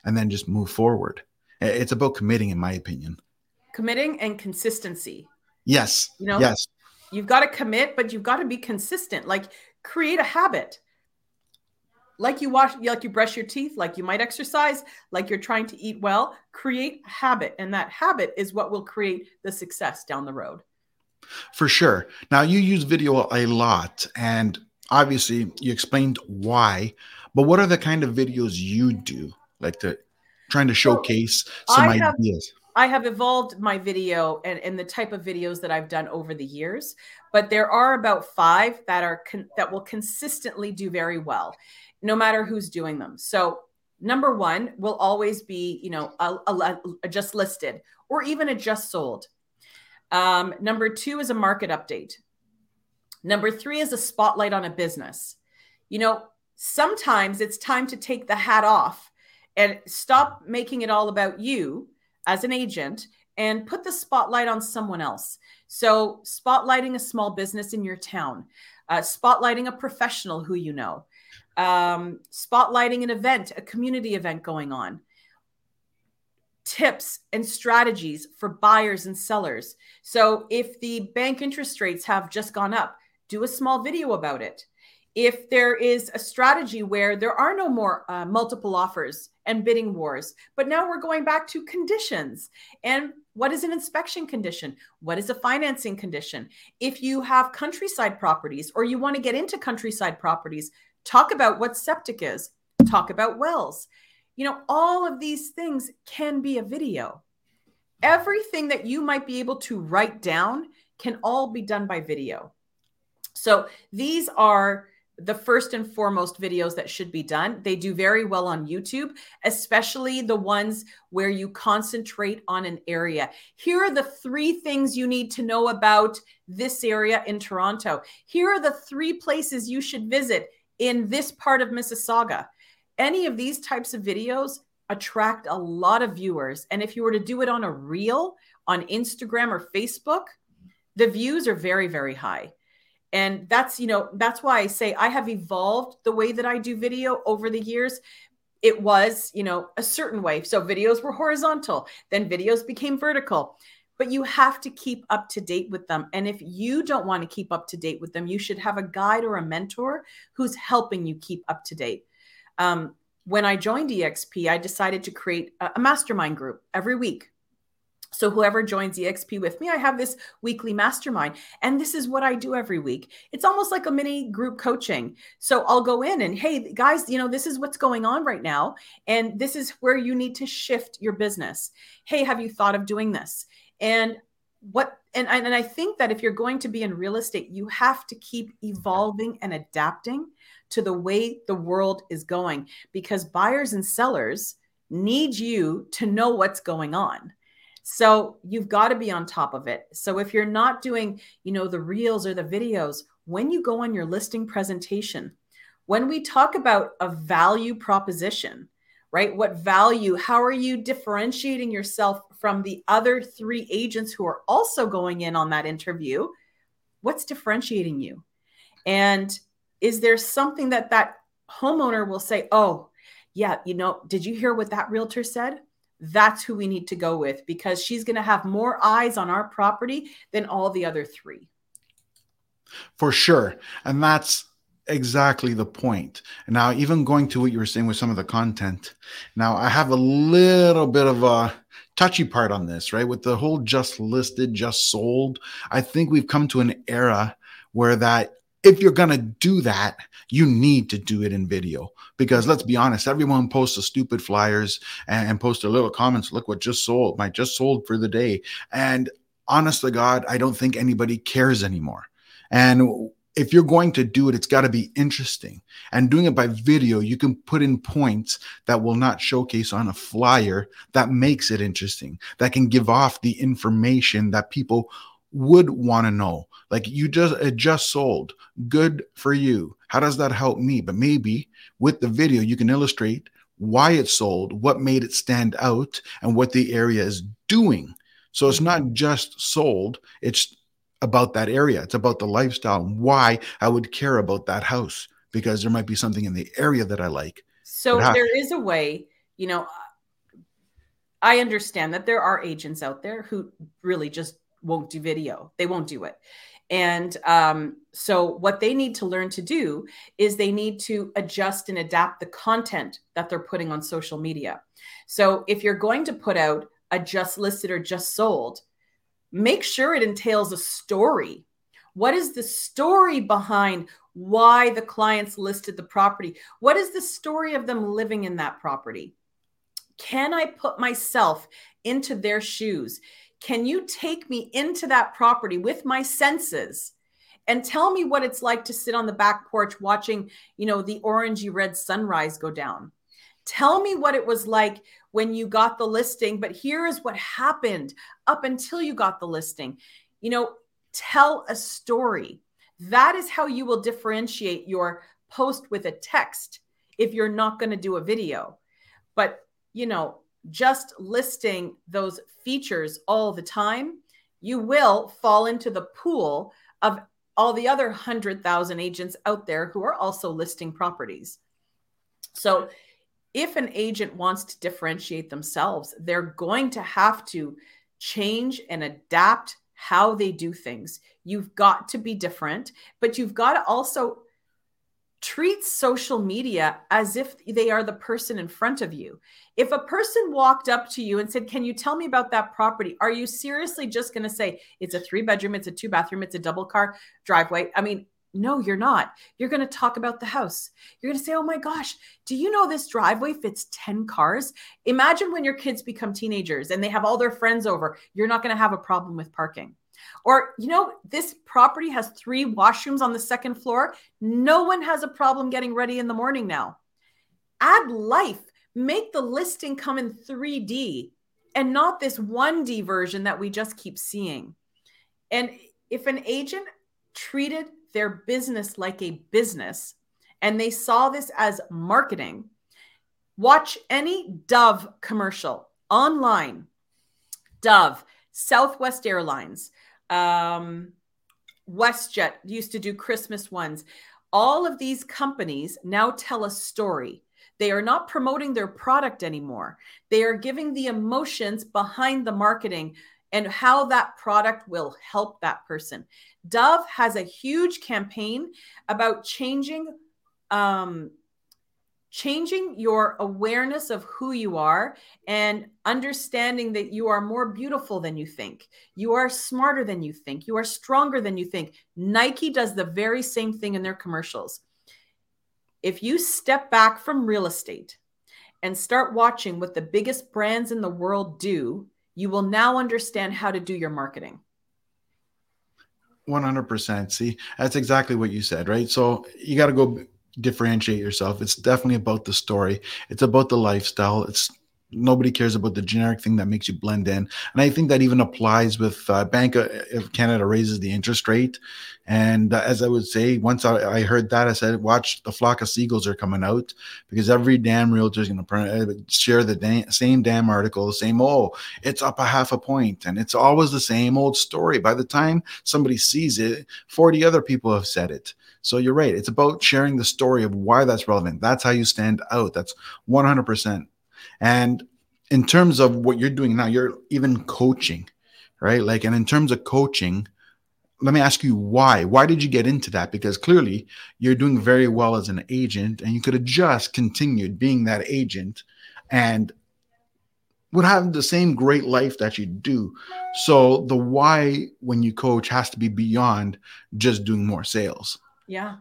and then just move forward. It's about committing, in my opinion. Committing and consistency. Yes. You know, yes. You've got to commit, but you've got to be consistent. Like create a habit. Like you wash, like you brush your teeth, like you might exercise, like you're trying to eat well. Create a habit, and that habit is what will create the success down the road. For sure. Now you use video a lot, and obviously you explained why but what are the kind of videos you do, like to trying to showcase some I ideas? I have evolved my video and, and the type of videos that I've done over the years, but there are about five that are con- that will consistently do very well, no matter who's doing them. So number one will always be, you know, a, a, a just listed or even a just sold. Um, number two is a market update. Number three is a spotlight on a business. You know, sometimes it's time to take the hat off and stop making it all about you as an agent and put the spotlight on someone else. So, spotlighting a small business in your town, uh, spotlighting a professional who you know, um, spotlighting an event, a community event going on, tips and strategies for buyers and sellers. So, if the bank interest rates have just gone up, do a small video about it if there is a strategy where there are no more uh, multiple offers and bidding wars, but now we're going back to conditions. And what is an inspection condition? What is a financing condition? If you have countryside properties or you want to get into countryside properties, talk about what septic is, talk about wells. You know, all of these things can be a video. Everything that you might be able to write down can all be done by video. So these are the first and foremost videos that should be done. They do very well on YouTube, especially the ones where you concentrate on an area. Here are the three things you need to know about this area in Toronto. Here are the three places you should visit in this part of Mississauga. Any of these types of videos attract a lot of viewers. And if you were to do it on a reel on Instagram or Facebook, the views are very, very high and that's you know that's why i say i have evolved the way that i do video over the years. It was you know a certain way. So videos were horizontal then videos became vertical. But you have to keep up to date with them. And if you don't want to keep up to date with them you should have a guide or a mentor who's helping you keep up to date. Um, when i joined exp i decided to create a mastermind group every week so, whoever joins EXP with me, I have this weekly mastermind. And this is what I do every week. It's almost like a mini group coaching. So, I'll go in and, hey, guys, you know, this is what's going on right now. And this is where you need to shift your business. Hey, have you thought of doing this? And what, and, and I think that if you're going to be in real estate, you have to keep evolving and adapting to the way the world is going because buyers and sellers need you to know what's going on so you've got to be on top of it. So if you're not doing, you know, the reels or the videos, when you go on your listing presentation, when we talk about a value proposition, right? What value, how are you differentiating yourself from the other three agents who are also going in on that interview? What's differentiating you? And is there something that that homeowner will say, "Oh, yeah, you know, did you hear what that realtor said? That's who we need to go with because she's going to have more eyes on our property than all the other three. For sure. And that's exactly the point. Now, even going to what you were saying with some of the content, now I have a little bit of a touchy part on this, right? With the whole just listed, just sold. I think we've come to an era where that if you're going to do that, you need to do it in video because let's be honest, everyone posts the stupid flyers and, and posts their little comments. Look what just sold, my just sold for the day. And honest to God, I don't think anybody cares anymore. And if you're going to do it, it's got to be interesting. And doing it by video, you can put in points that will not showcase on a flyer that makes it interesting, that can give off the information that people would want to know. Like you just it just sold. Good for you. How does that help me? But maybe with the video you can illustrate why it sold, what made it stand out, and what the area is doing. So it's not just sold, it's about that area. It's about the lifestyle and why I would care about that house because there might be something in the area that I like. So there is a way, you know, I understand that there are agents out there who really just won't do video. They won't do it. And um, so, what they need to learn to do is they need to adjust and adapt the content that they're putting on social media. So, if you're going to put out a just listed or just sold, make sure it entails a story. What is the story behind why the clients listed the property? What is the story of them living in that property? Can I put myself into their shoes. Can you take me into that property with my senses and tell me what it's like to sit on the back porch watching, you know, the orangey red sunrise go down? Tell me what it was like when you got the listing, but here is what happened up until you got the listing. You know, tell a story. That is how you will differentiate your post with a text if you're not going to do a video. But, you know, just listing those features all the time, you will fall into the pool of all the other 100,000 agents out there who are also listing properties. So, if an agent wants to differentiate themselves, they're going to have to change and adapt how they do things. You've got to be different, but you've got to also treat social media as if they are the person in front of you. If a person walked up to you and said, Can you tell me about that property? Are you seriously just going to say it's a three bedroom, it's a two bathroom, it's a double car driveway? I mean, no, you're not. You're going to talk about the house. You're going to say, Oh my gosh, do you know this driveway fits 10 cars? Imagine when your kids become teenagers and they have all their friends over, you're not going to have a problem with parking. Or, you know, this property has three washrooms on the second floor. No one has a problem getting ready in the morning now. Add life, make the listing come in 3D and not this 1D version that we just keep seeing. And if an agent treated their business like a business and they saw this as marketing, watch any Dove commercial online. Dove, Southwest Airlines, um, WestJet used to do Christmas ones. All of these companies now tell a story. They are not promoting their product anymore. They are giving the emotions behind the marketing and how that product will help that person. Dove has a huge campaign about changing um, changing your awareness of who you are and understanding that you are more beautiful than you think. You are smarter than you think. You are stronger than you think. Nike does the very same thing in their commercials. If you step back from real estate and start watching what the biggest brands in the world do, you will now understand how to do your marketing. 100%. See, that's exactly what you said, right? So you got to go differentiate yourself. It's definitely about the story. It's about the lifestyle. It's nobody cares about the generic thing that makes you blend in. And I think that even applies with uh, Bank of Canada raises the interest rate. And uh, as I would say, once I, I, heard that, I said, watch the flock of seagulls are coming out because every damn realtor is going to uh, share the da- same damn article, the same, oh, it's up a half a. And it's always the same old story. By the time somebody sees it, 40 other people have said it. So you're right. It's about sharing the story of why that's relevant. That's how you stand out. That's 100%. And in terms of what you're doing now, you're even coaching, right? Like, and in terms of coaching, let me ask you why. Why did you get into that? Because clearly you're doing very well as an agent, and you could have just continued being that agent and would have the same great life that you do. So the why when you coach has to be beyond just doing more sales. Yeah.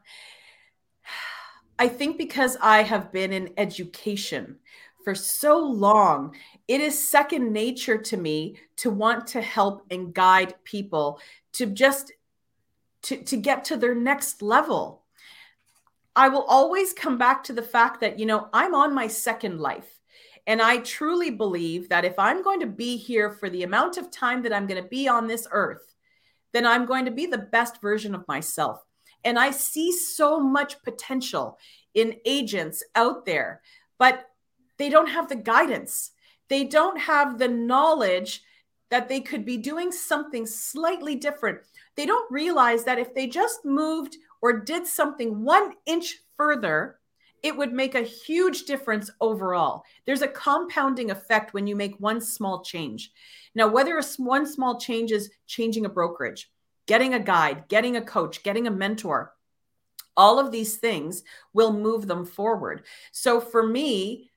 I think because I have been in education for so long, it is second nature to me to want to help and guide people to just to, to get to their next level. I will always come back to the fact that, you know, I'm on my second life. And I truly believe that if I'm going to be here for the amount of time that I'm going to be on this earth, then I'm going to be the best version of myself. And I see so much potential in agents out there, but they don't have the guidance. They don't have the knowledge that they could be doing something slightly different. They don't realize that if they just moved or did something one inch further, it would make a huge difference overall. There's a compounding effect when you make one small change. Now, whether a, one small change is changing a brokerage, getting a guide, getting a coach, getting a mentor, all of these things will move them forward. So for me,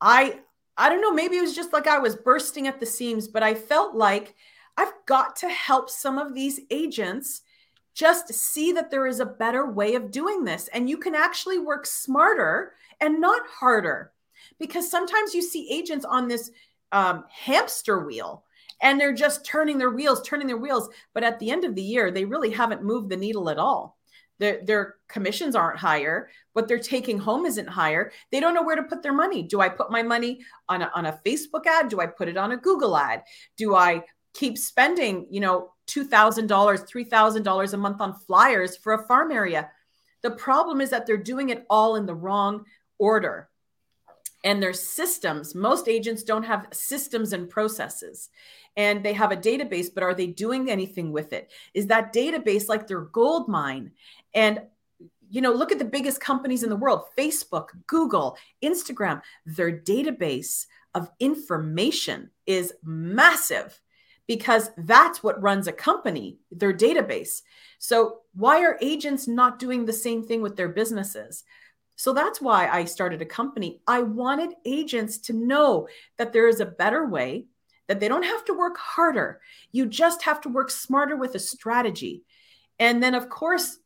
I I don't know, maybe it was just like I was bursting at the seams, but I felt like I've got to help some of these agents just see that there is a better way of doing this and you can actually work smarter and not harder. Because sometimes you see agents on this um, hamster wheel and they're just turning their wheels, turning their wheels. But at the end of the year, they really haven't moved the needle at all. Their, their commissions aren't higher. What they're taking home isn't higher. They don't know where to put their money. Do I put my money on a, on a Facebook ad? Do I put it on a Google ad? Do I keep spending, you know, $2,000, $3,000 a month on flyers for a farm area? The problem is that they're doing it all in the wrong order and their systems most agents don't have systems and processes and they have a database, but are they doing anything with it? Is that database like their gold mine? And you know, look at the biggest companies in the world Facebook, Google, Instagram. Their database of information is massive because that's what runs a company, their database. So, why are agents not doing the same thing with their businesses? So that's why I started a company. I wanted agents to know that there is a better way that they don't have to work harder. You just have to work smarter with a strategy. And then, of course,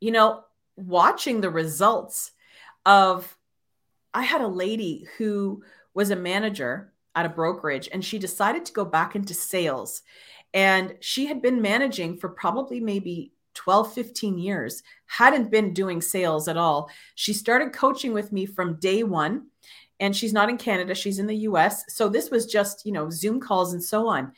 you know, watching the results of, I had a lady who was a manager at a brokerage and she decided to go back into sales. And she had been managing for probably maybe 12, 15 years, hadn't been doing sales at all. She started coaching with me from day one and she's not in Canada, she's in the US. So this was just, you know, Zoom calls and so on.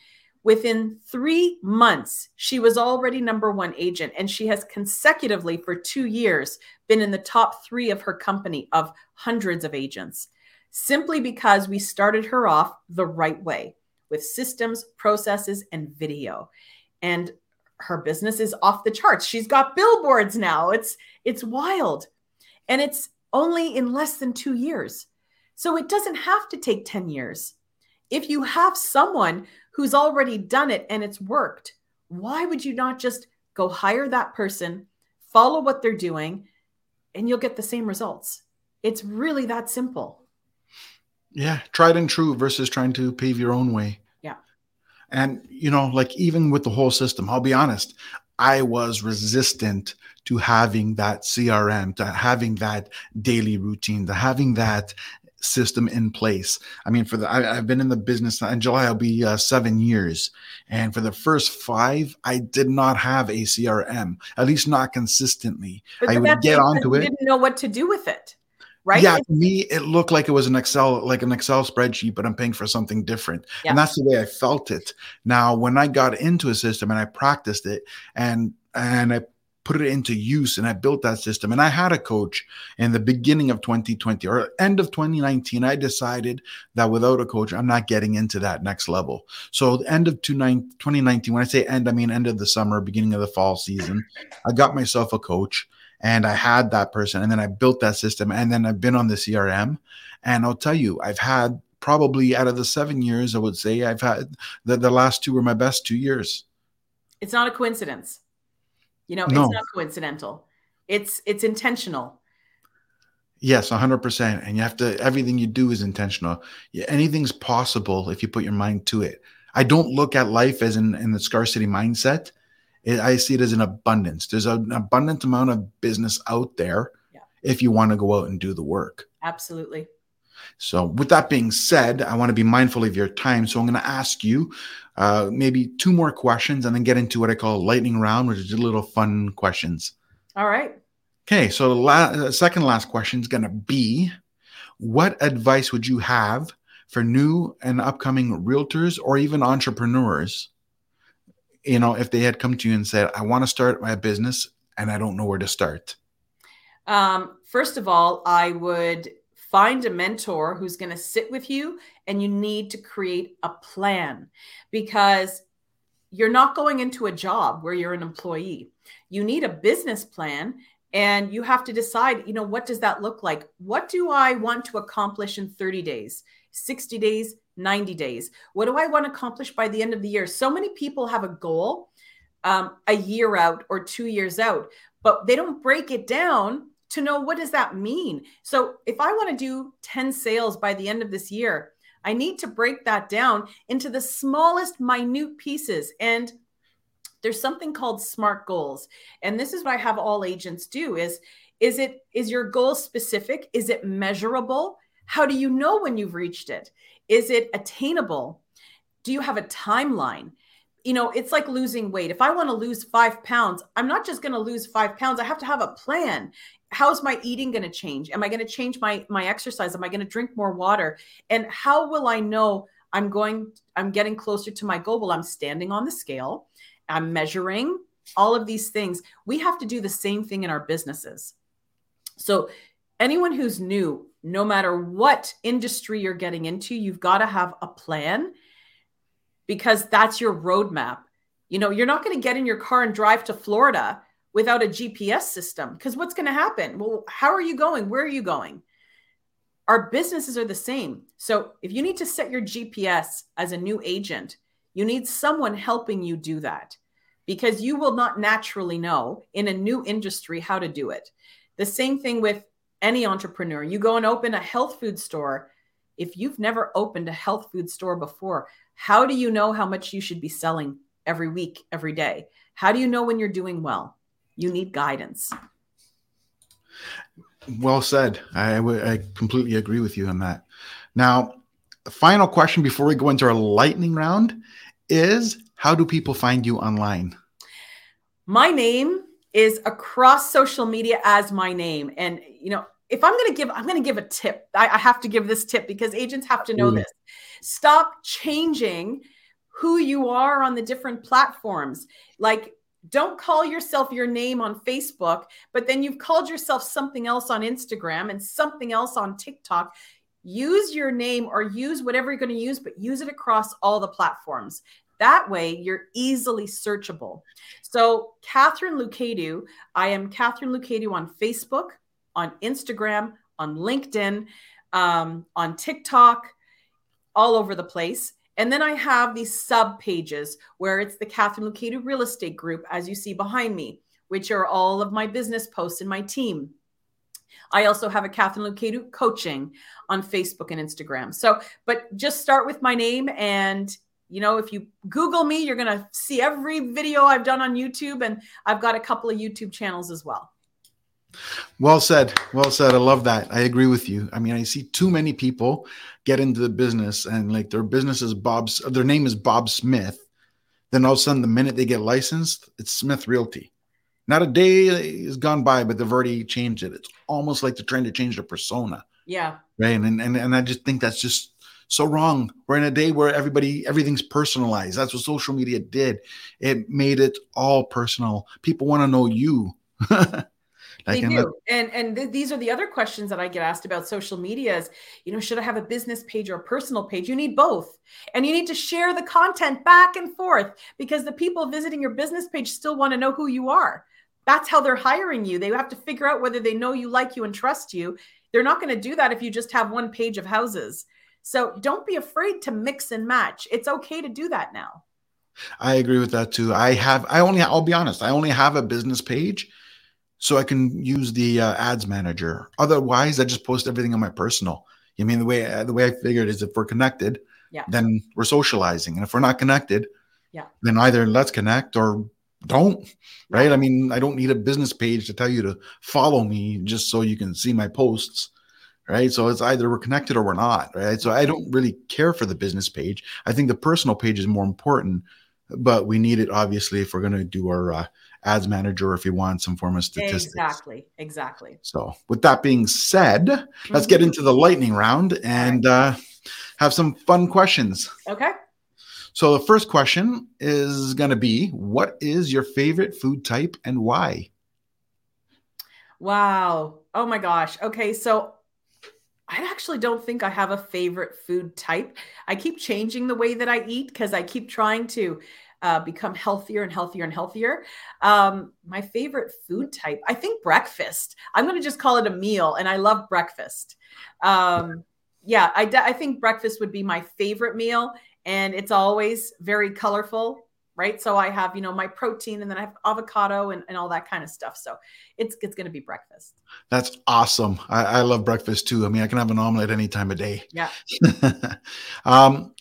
Within three months, she was already number one agent, and she has consecutively for two years been in the top three of her company of hundreds of agents, simply because we started her off the right way with systems, processes, and video. And her business is off the charts. She's got billboards now. It's it's wild. And it's only in less than 2 years. So it doesn't have to take 10 years. If you have someone who's already done it and it's worked, why would you not just go hire that person, follow what they're doing, and you'll get the same results? It's really that simple. Yeah, tried and true versus trying to pave your own way. And, you know, like even with the whole system, I'll be honest, I was resistant to having that CRM, to having that daily routine, to having that system in place. I mean, for the I, have been in the business in July, I'll be uh, seven years, and for the first five, I did not have a CRM, at least not consistently. But I would get onto it. Didn't know what to do with it. Right? Yeah, to me, it looked like it was an Excel, like an Excel spreadsheet, but I'm paying for something different. Yeah. And that's the way I felt it. Now, when I got into a system and I practiced it and and I put it into use and I built that system. And I had a coach in the beginning of 2020 or end of 2019. I decided that without a coach, I'm not getting into that next level. So, end of 2019, when I say end, I mean end of the summer, beginning of the fall season, I got myself a coach and I had that person. And then I built that system. And then I've been on the CRM. And I'll tell you, I've had probably out of the seven years, I would say I've had the, the last two were my best two years. It's not a coincidence. You know, no. it's not coincidental. It's it's intentional. Yes, 100%. And you have to everything you do is intentional. Anything's possible if you put your mind to it. I don't look at life as in, in the scarcity mindset. It, I see it as an abundance. There's an abundant amount of business out there yeah. if you want to go out and do the work. Absolutely. So, with that being said, I want to be mindful of your time. So, I'm going to ask you uh, maybe two more questions and then get into what I call lightning round, which is a little fun questions. All right. Okay. So, the la- uh, second last question is going to be What advice would you have for new and upcoming realtors or even entrepreneurs? You know, if they had come to you and said, I want to start my business and I don't know where to start. Um, first of all, I would find a mentor who's going to sit with you and you need to create a plan because you're not going into a job where you're an employee you need a business plan and you have to decide you know what does that look like what do i want to accomplish in 30 days 60 days 90 days what do i want to accomplish by the end of the year so many people have a goal um, a year out or two years out but they don't break it down to know what does that mean. So if I want to do 10 sales by the end of this year, I need to break that down into the smallest minute pieces and there's something called smart goals. And this is what I have all agents do is is it is your goal specific? Is it measurable? How do you know when you've reached it? Is it attainable? Do you have a timeline? You know, it's like losing weight. If I want to lose five pounds, I'm not just going to lose five pounds. I have to have a plan. How's my eating going to change? Am I going to change my my exercise? Am I going to drink more water? And how will I know I'm going? I'm getting closer to my goal. Well, I'm standing on the scale. I'm measuring all of these things. We have to do the same thing in our businesses. So, anyone who's new, no matter what industry you're getting into, you've got to have a plan because that's your roadmap. You know, you're not going to get in your car and drive to Florida without a GPS system because what's going to happen? Well, how are you going? Where are you going? Our businesses are the same. So if you need to set your GPS as a new agent, you need someone helping you do that because you will not naturally know in a new industry how to do it. The same thing with any entrepreneur. You go and open a health food store. If you've never opened a health food store before, how do you know how much you should be selling every week, every day? How do you know when you're doing well? You need guidance. Well said. I, I completely agree with you on that. Now, the final question before we go into our lightning round is how do people find you online? My name is across social media as my name. And, you know, if I'm going to give, I'm going to give a tip. I, I, have to give this tip because agents have to know mm. this. Stop changing who you are on the different platforms. Like, don't call yourself your name on Facebook, but then you've called yourself something else on Instagram and something else on TikTok. Use your name or use whatever you're going to use, but use it across all the platforms. That way, you're easily searchable. So, Katharine Loucaidou, I am Katharine Loucaidou on Facebook, on Instagram, on LinkedIn, um, on TikTok, all over the place. And then I have these sub pages where it's the Katharine Loucaidou Real Estate Group, as you see behind me, which are all of my business posts and my team. I also have a Katharine Loucaidou coaching on Facebook and Instagram. So, but just start with my name and you know, if you Google me, you're going to see every video I've done on YouTube, and I've got a couple of YouTube channels as well. Well said. Well said. I love that. I agree with you. I mean, I see too many people get into the business and like their business is Bob's, their name is Bob Smith. Then all of a sudden, the minute they get licensed, it's Smith Realty. Not a day has gone by, but they've already changed it. It's almost like they're trying to change their persona. Yeah. Right. And and and I just think that's just so wrong. We're in a day where everybody, everything's personalized. That's what social media did. It made it all personal. People want to know you. they do. and and th- these are the other questions that I get asked about social media is, you know, should I have a business page or a personal page? You need both. And you need to share the content back and forth because the people visiting your business page still want to know who you are. That's how they're hiring you. They have to figure out whether they know you, like you, and trust you. They're not going to do that if you just have one page of houses. So don't be afraid to mix and match. It's okay to do that now. I agree with that too. I have, I only, I'll be honest, I only have a business page so I can use the uh, ads manager. Otherwise, I just post everything on my personal. I mean, the way, uh, the way I figured is if we're connected, yeah. then we're socializing. And if we're not connected, yeah. then either let's connect or don't right i mean i don't need a business page to tell you to follow me just so you can see my posts right? So it's either we're connected or we're not, right? So I don't really care for the business page. I think the personal page is more important, but we need it obviously if we're going to do our uh, ads manager or if you want some form of statistics. Exactly, exactly. So with that being said, mm-hmm. let's get mm-hmm. into the lightning round and uh, have some fun questions. Okay. So the first question is going to be what is your favorite food type and why? Wow. Oh my gosh. Okay, so I actually don't think I have a favorite food type. I keep changing the way that I eat because I keep trying to uh, become healthier and healthier and healthier. Um, my favorite food type, I think breakfast. I'm going to just call it a meal, and I love breakfast. Um, yeah, I, I think breakfast would be my favorite meal, and it's always very colorful right? So I have, you know, my protein and then I have avocado and, and all that kind of stuff. So it's it's gonna be breakfast. That's awesome. I, I love breakfast too. I mean, I can have an omelet any time of day. Yeah. um,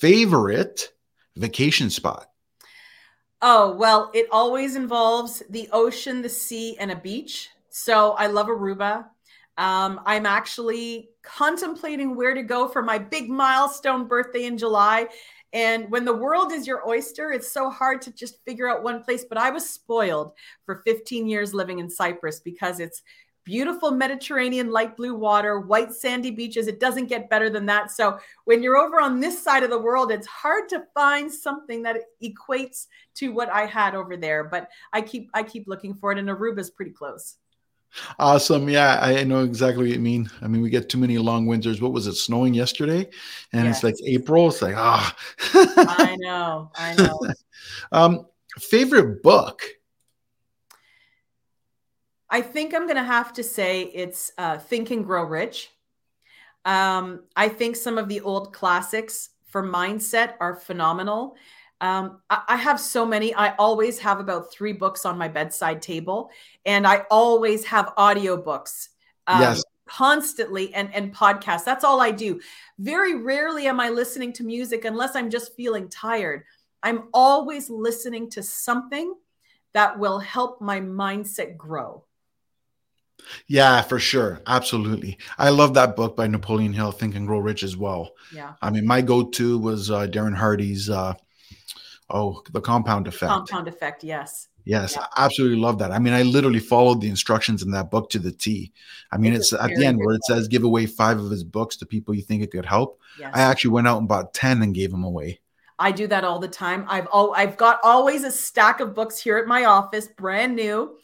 favorite vacation spot. Oh, well, it always involves the ocean, the sea, and a beach. So I love Aruba. Um, I'm actually contemplating where to go for my big milestone birthday in July. And when the world is your oyster, it's so hard to just figure out one place. But I was spoiled for 15 years living in Cyprus because it's beautiful Mediterranean light blue water, white sandy beaches. It doesn't get better than that. So when you're over on this side of the world, it's hard to find something that equates to what I had over there. But I keep I keep looking for it, and Aruba is pretty close. Awesome. Yeah, I know exactly what you mean. I mean, we get too many long winters. What was it snowing yesterday? And yes. it's like April. It's like, ah. I know. I know. um, favorite book? I think I'm going to have to say it's uh, Think and Grow Rich. Um, I think some of the old classics for mindset are phenomenal. Um, I, I, have so many. I always have about three books on my bedside table, and I always have audiobooks. Um, yes. Constantly and, and podcasts. That's all I do. Very rarely am I listening to music unless I'm just feeling tired. I'm always listening to something that will help my mindset grow. Yeah, for sure. Absolutely. I love that book by Napoleon Hill, Think and Grow Rich as well. Yeah. I mean, my go to was uh, Darren Hardy's uh, Oh, the compound effect. Compound effect, yes. Yes, yeah. I absolutely love that. I mean, I literally followed the instructions in that book to the T. I mean, it's, it's at the end where it says give away five of his books to people you think it could help. Yes. I actually went out and bought 10 and gave them away. I do that all the time. I've all I've got always a stack of books here at my office, brand new.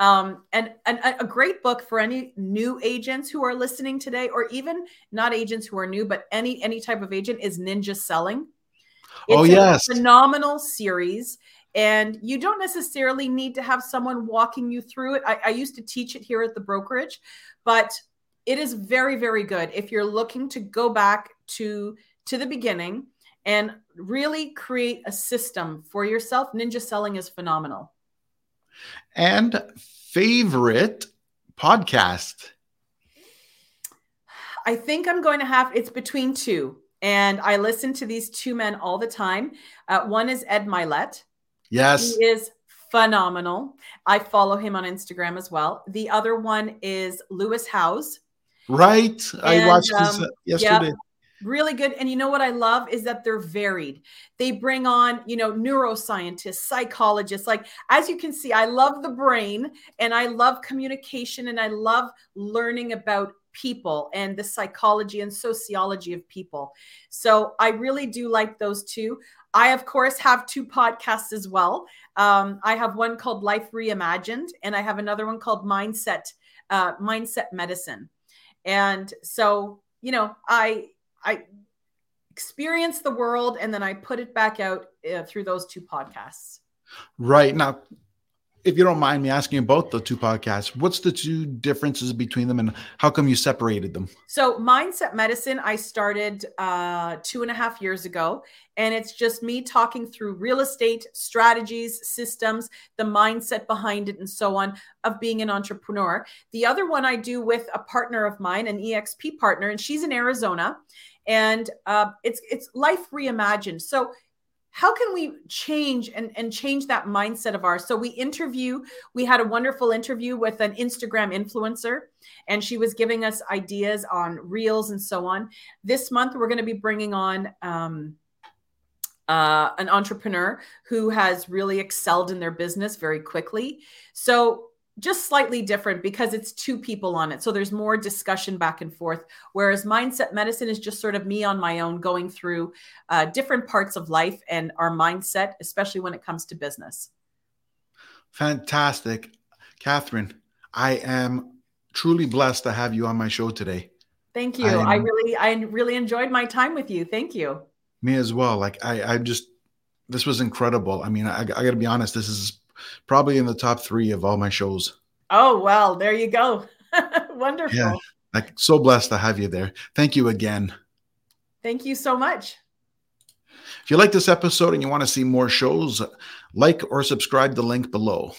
Um, and, and a great book for any new agents who are listening today, or even not agents who are new, but any any type of agent is Ninja Selling Oh, it's oh, yes. phenomenal series. And you don't necessarily need to have someone walking you through it. I, I used to teach it here at the brokerage, but it is very, very good. If you're looking to go back to to the beginning and really create a system for yourself, Ninja Selling is phenomenal. And favorite podcast? I think I'm going to have it's between two. And I listen to these two men all the time. Uh, one is Ed Mylett. Yes. He is phenomenal. I follow him on Instagram as well. The other one is Lewis Howes. Right. And, I watched um, this uh, yesterday. Yeah, really good. And you know what I love is that they're varied. They bring on, you know, neuroscientists, psychologists. Like, as you can see, I love the brain and I love communication and I love learning about people and the psychology and sociology of people. So I really do like those two. I, of course, have two podcasts as well. Um, I have one called Life Reimagined, and I have another one called Mindset uh, Mindset Medicine. And so, you know, I I experience the world, and then I put it back out uh, through those two podcasts. Right now, if you don't mind me asking about the two podcasts, what's the two differences between them and how come you separated them? So, Mindset Medicine, I started uh, two and a half years ago, and it's just me talking through real estate strategies, systems, the mindset behind it, and so on of being an entrepreneur. The other one I do with a partner of mine, an EXP partner, and she's in Arizona and uh, it's it's life reimagined. So how can we change and, and change that mindset of ours? So we interview we had a wonderful interview with an instagram influencer and she was giving us ideas on reels and so on. This month we're going to be bringing on um, uh, an entrepreneur who has really excelled in their business very quickly. So just slightly different because it's two people on it. So there's more discussion back and forth. Whereas mindset medicine is just sort of me on my own going through uh, different parts of life and our mindset, especially when it comes to business. Fantastic. Katharine, I am truly blessed to have you on my show today. Thank you. I, I really, I really enjoyed my time with you. Thank you. Me as well. Like I, I just, this was incredible. I mean, I, I got to be honest. This is probably in the top three of all my shows. Oh, well, there you go. Wonderful. Yeah, so blessed to have you there. Thank you again. Thank you so much. If you like this episode and you want to see more shows, like or subscribe the link below.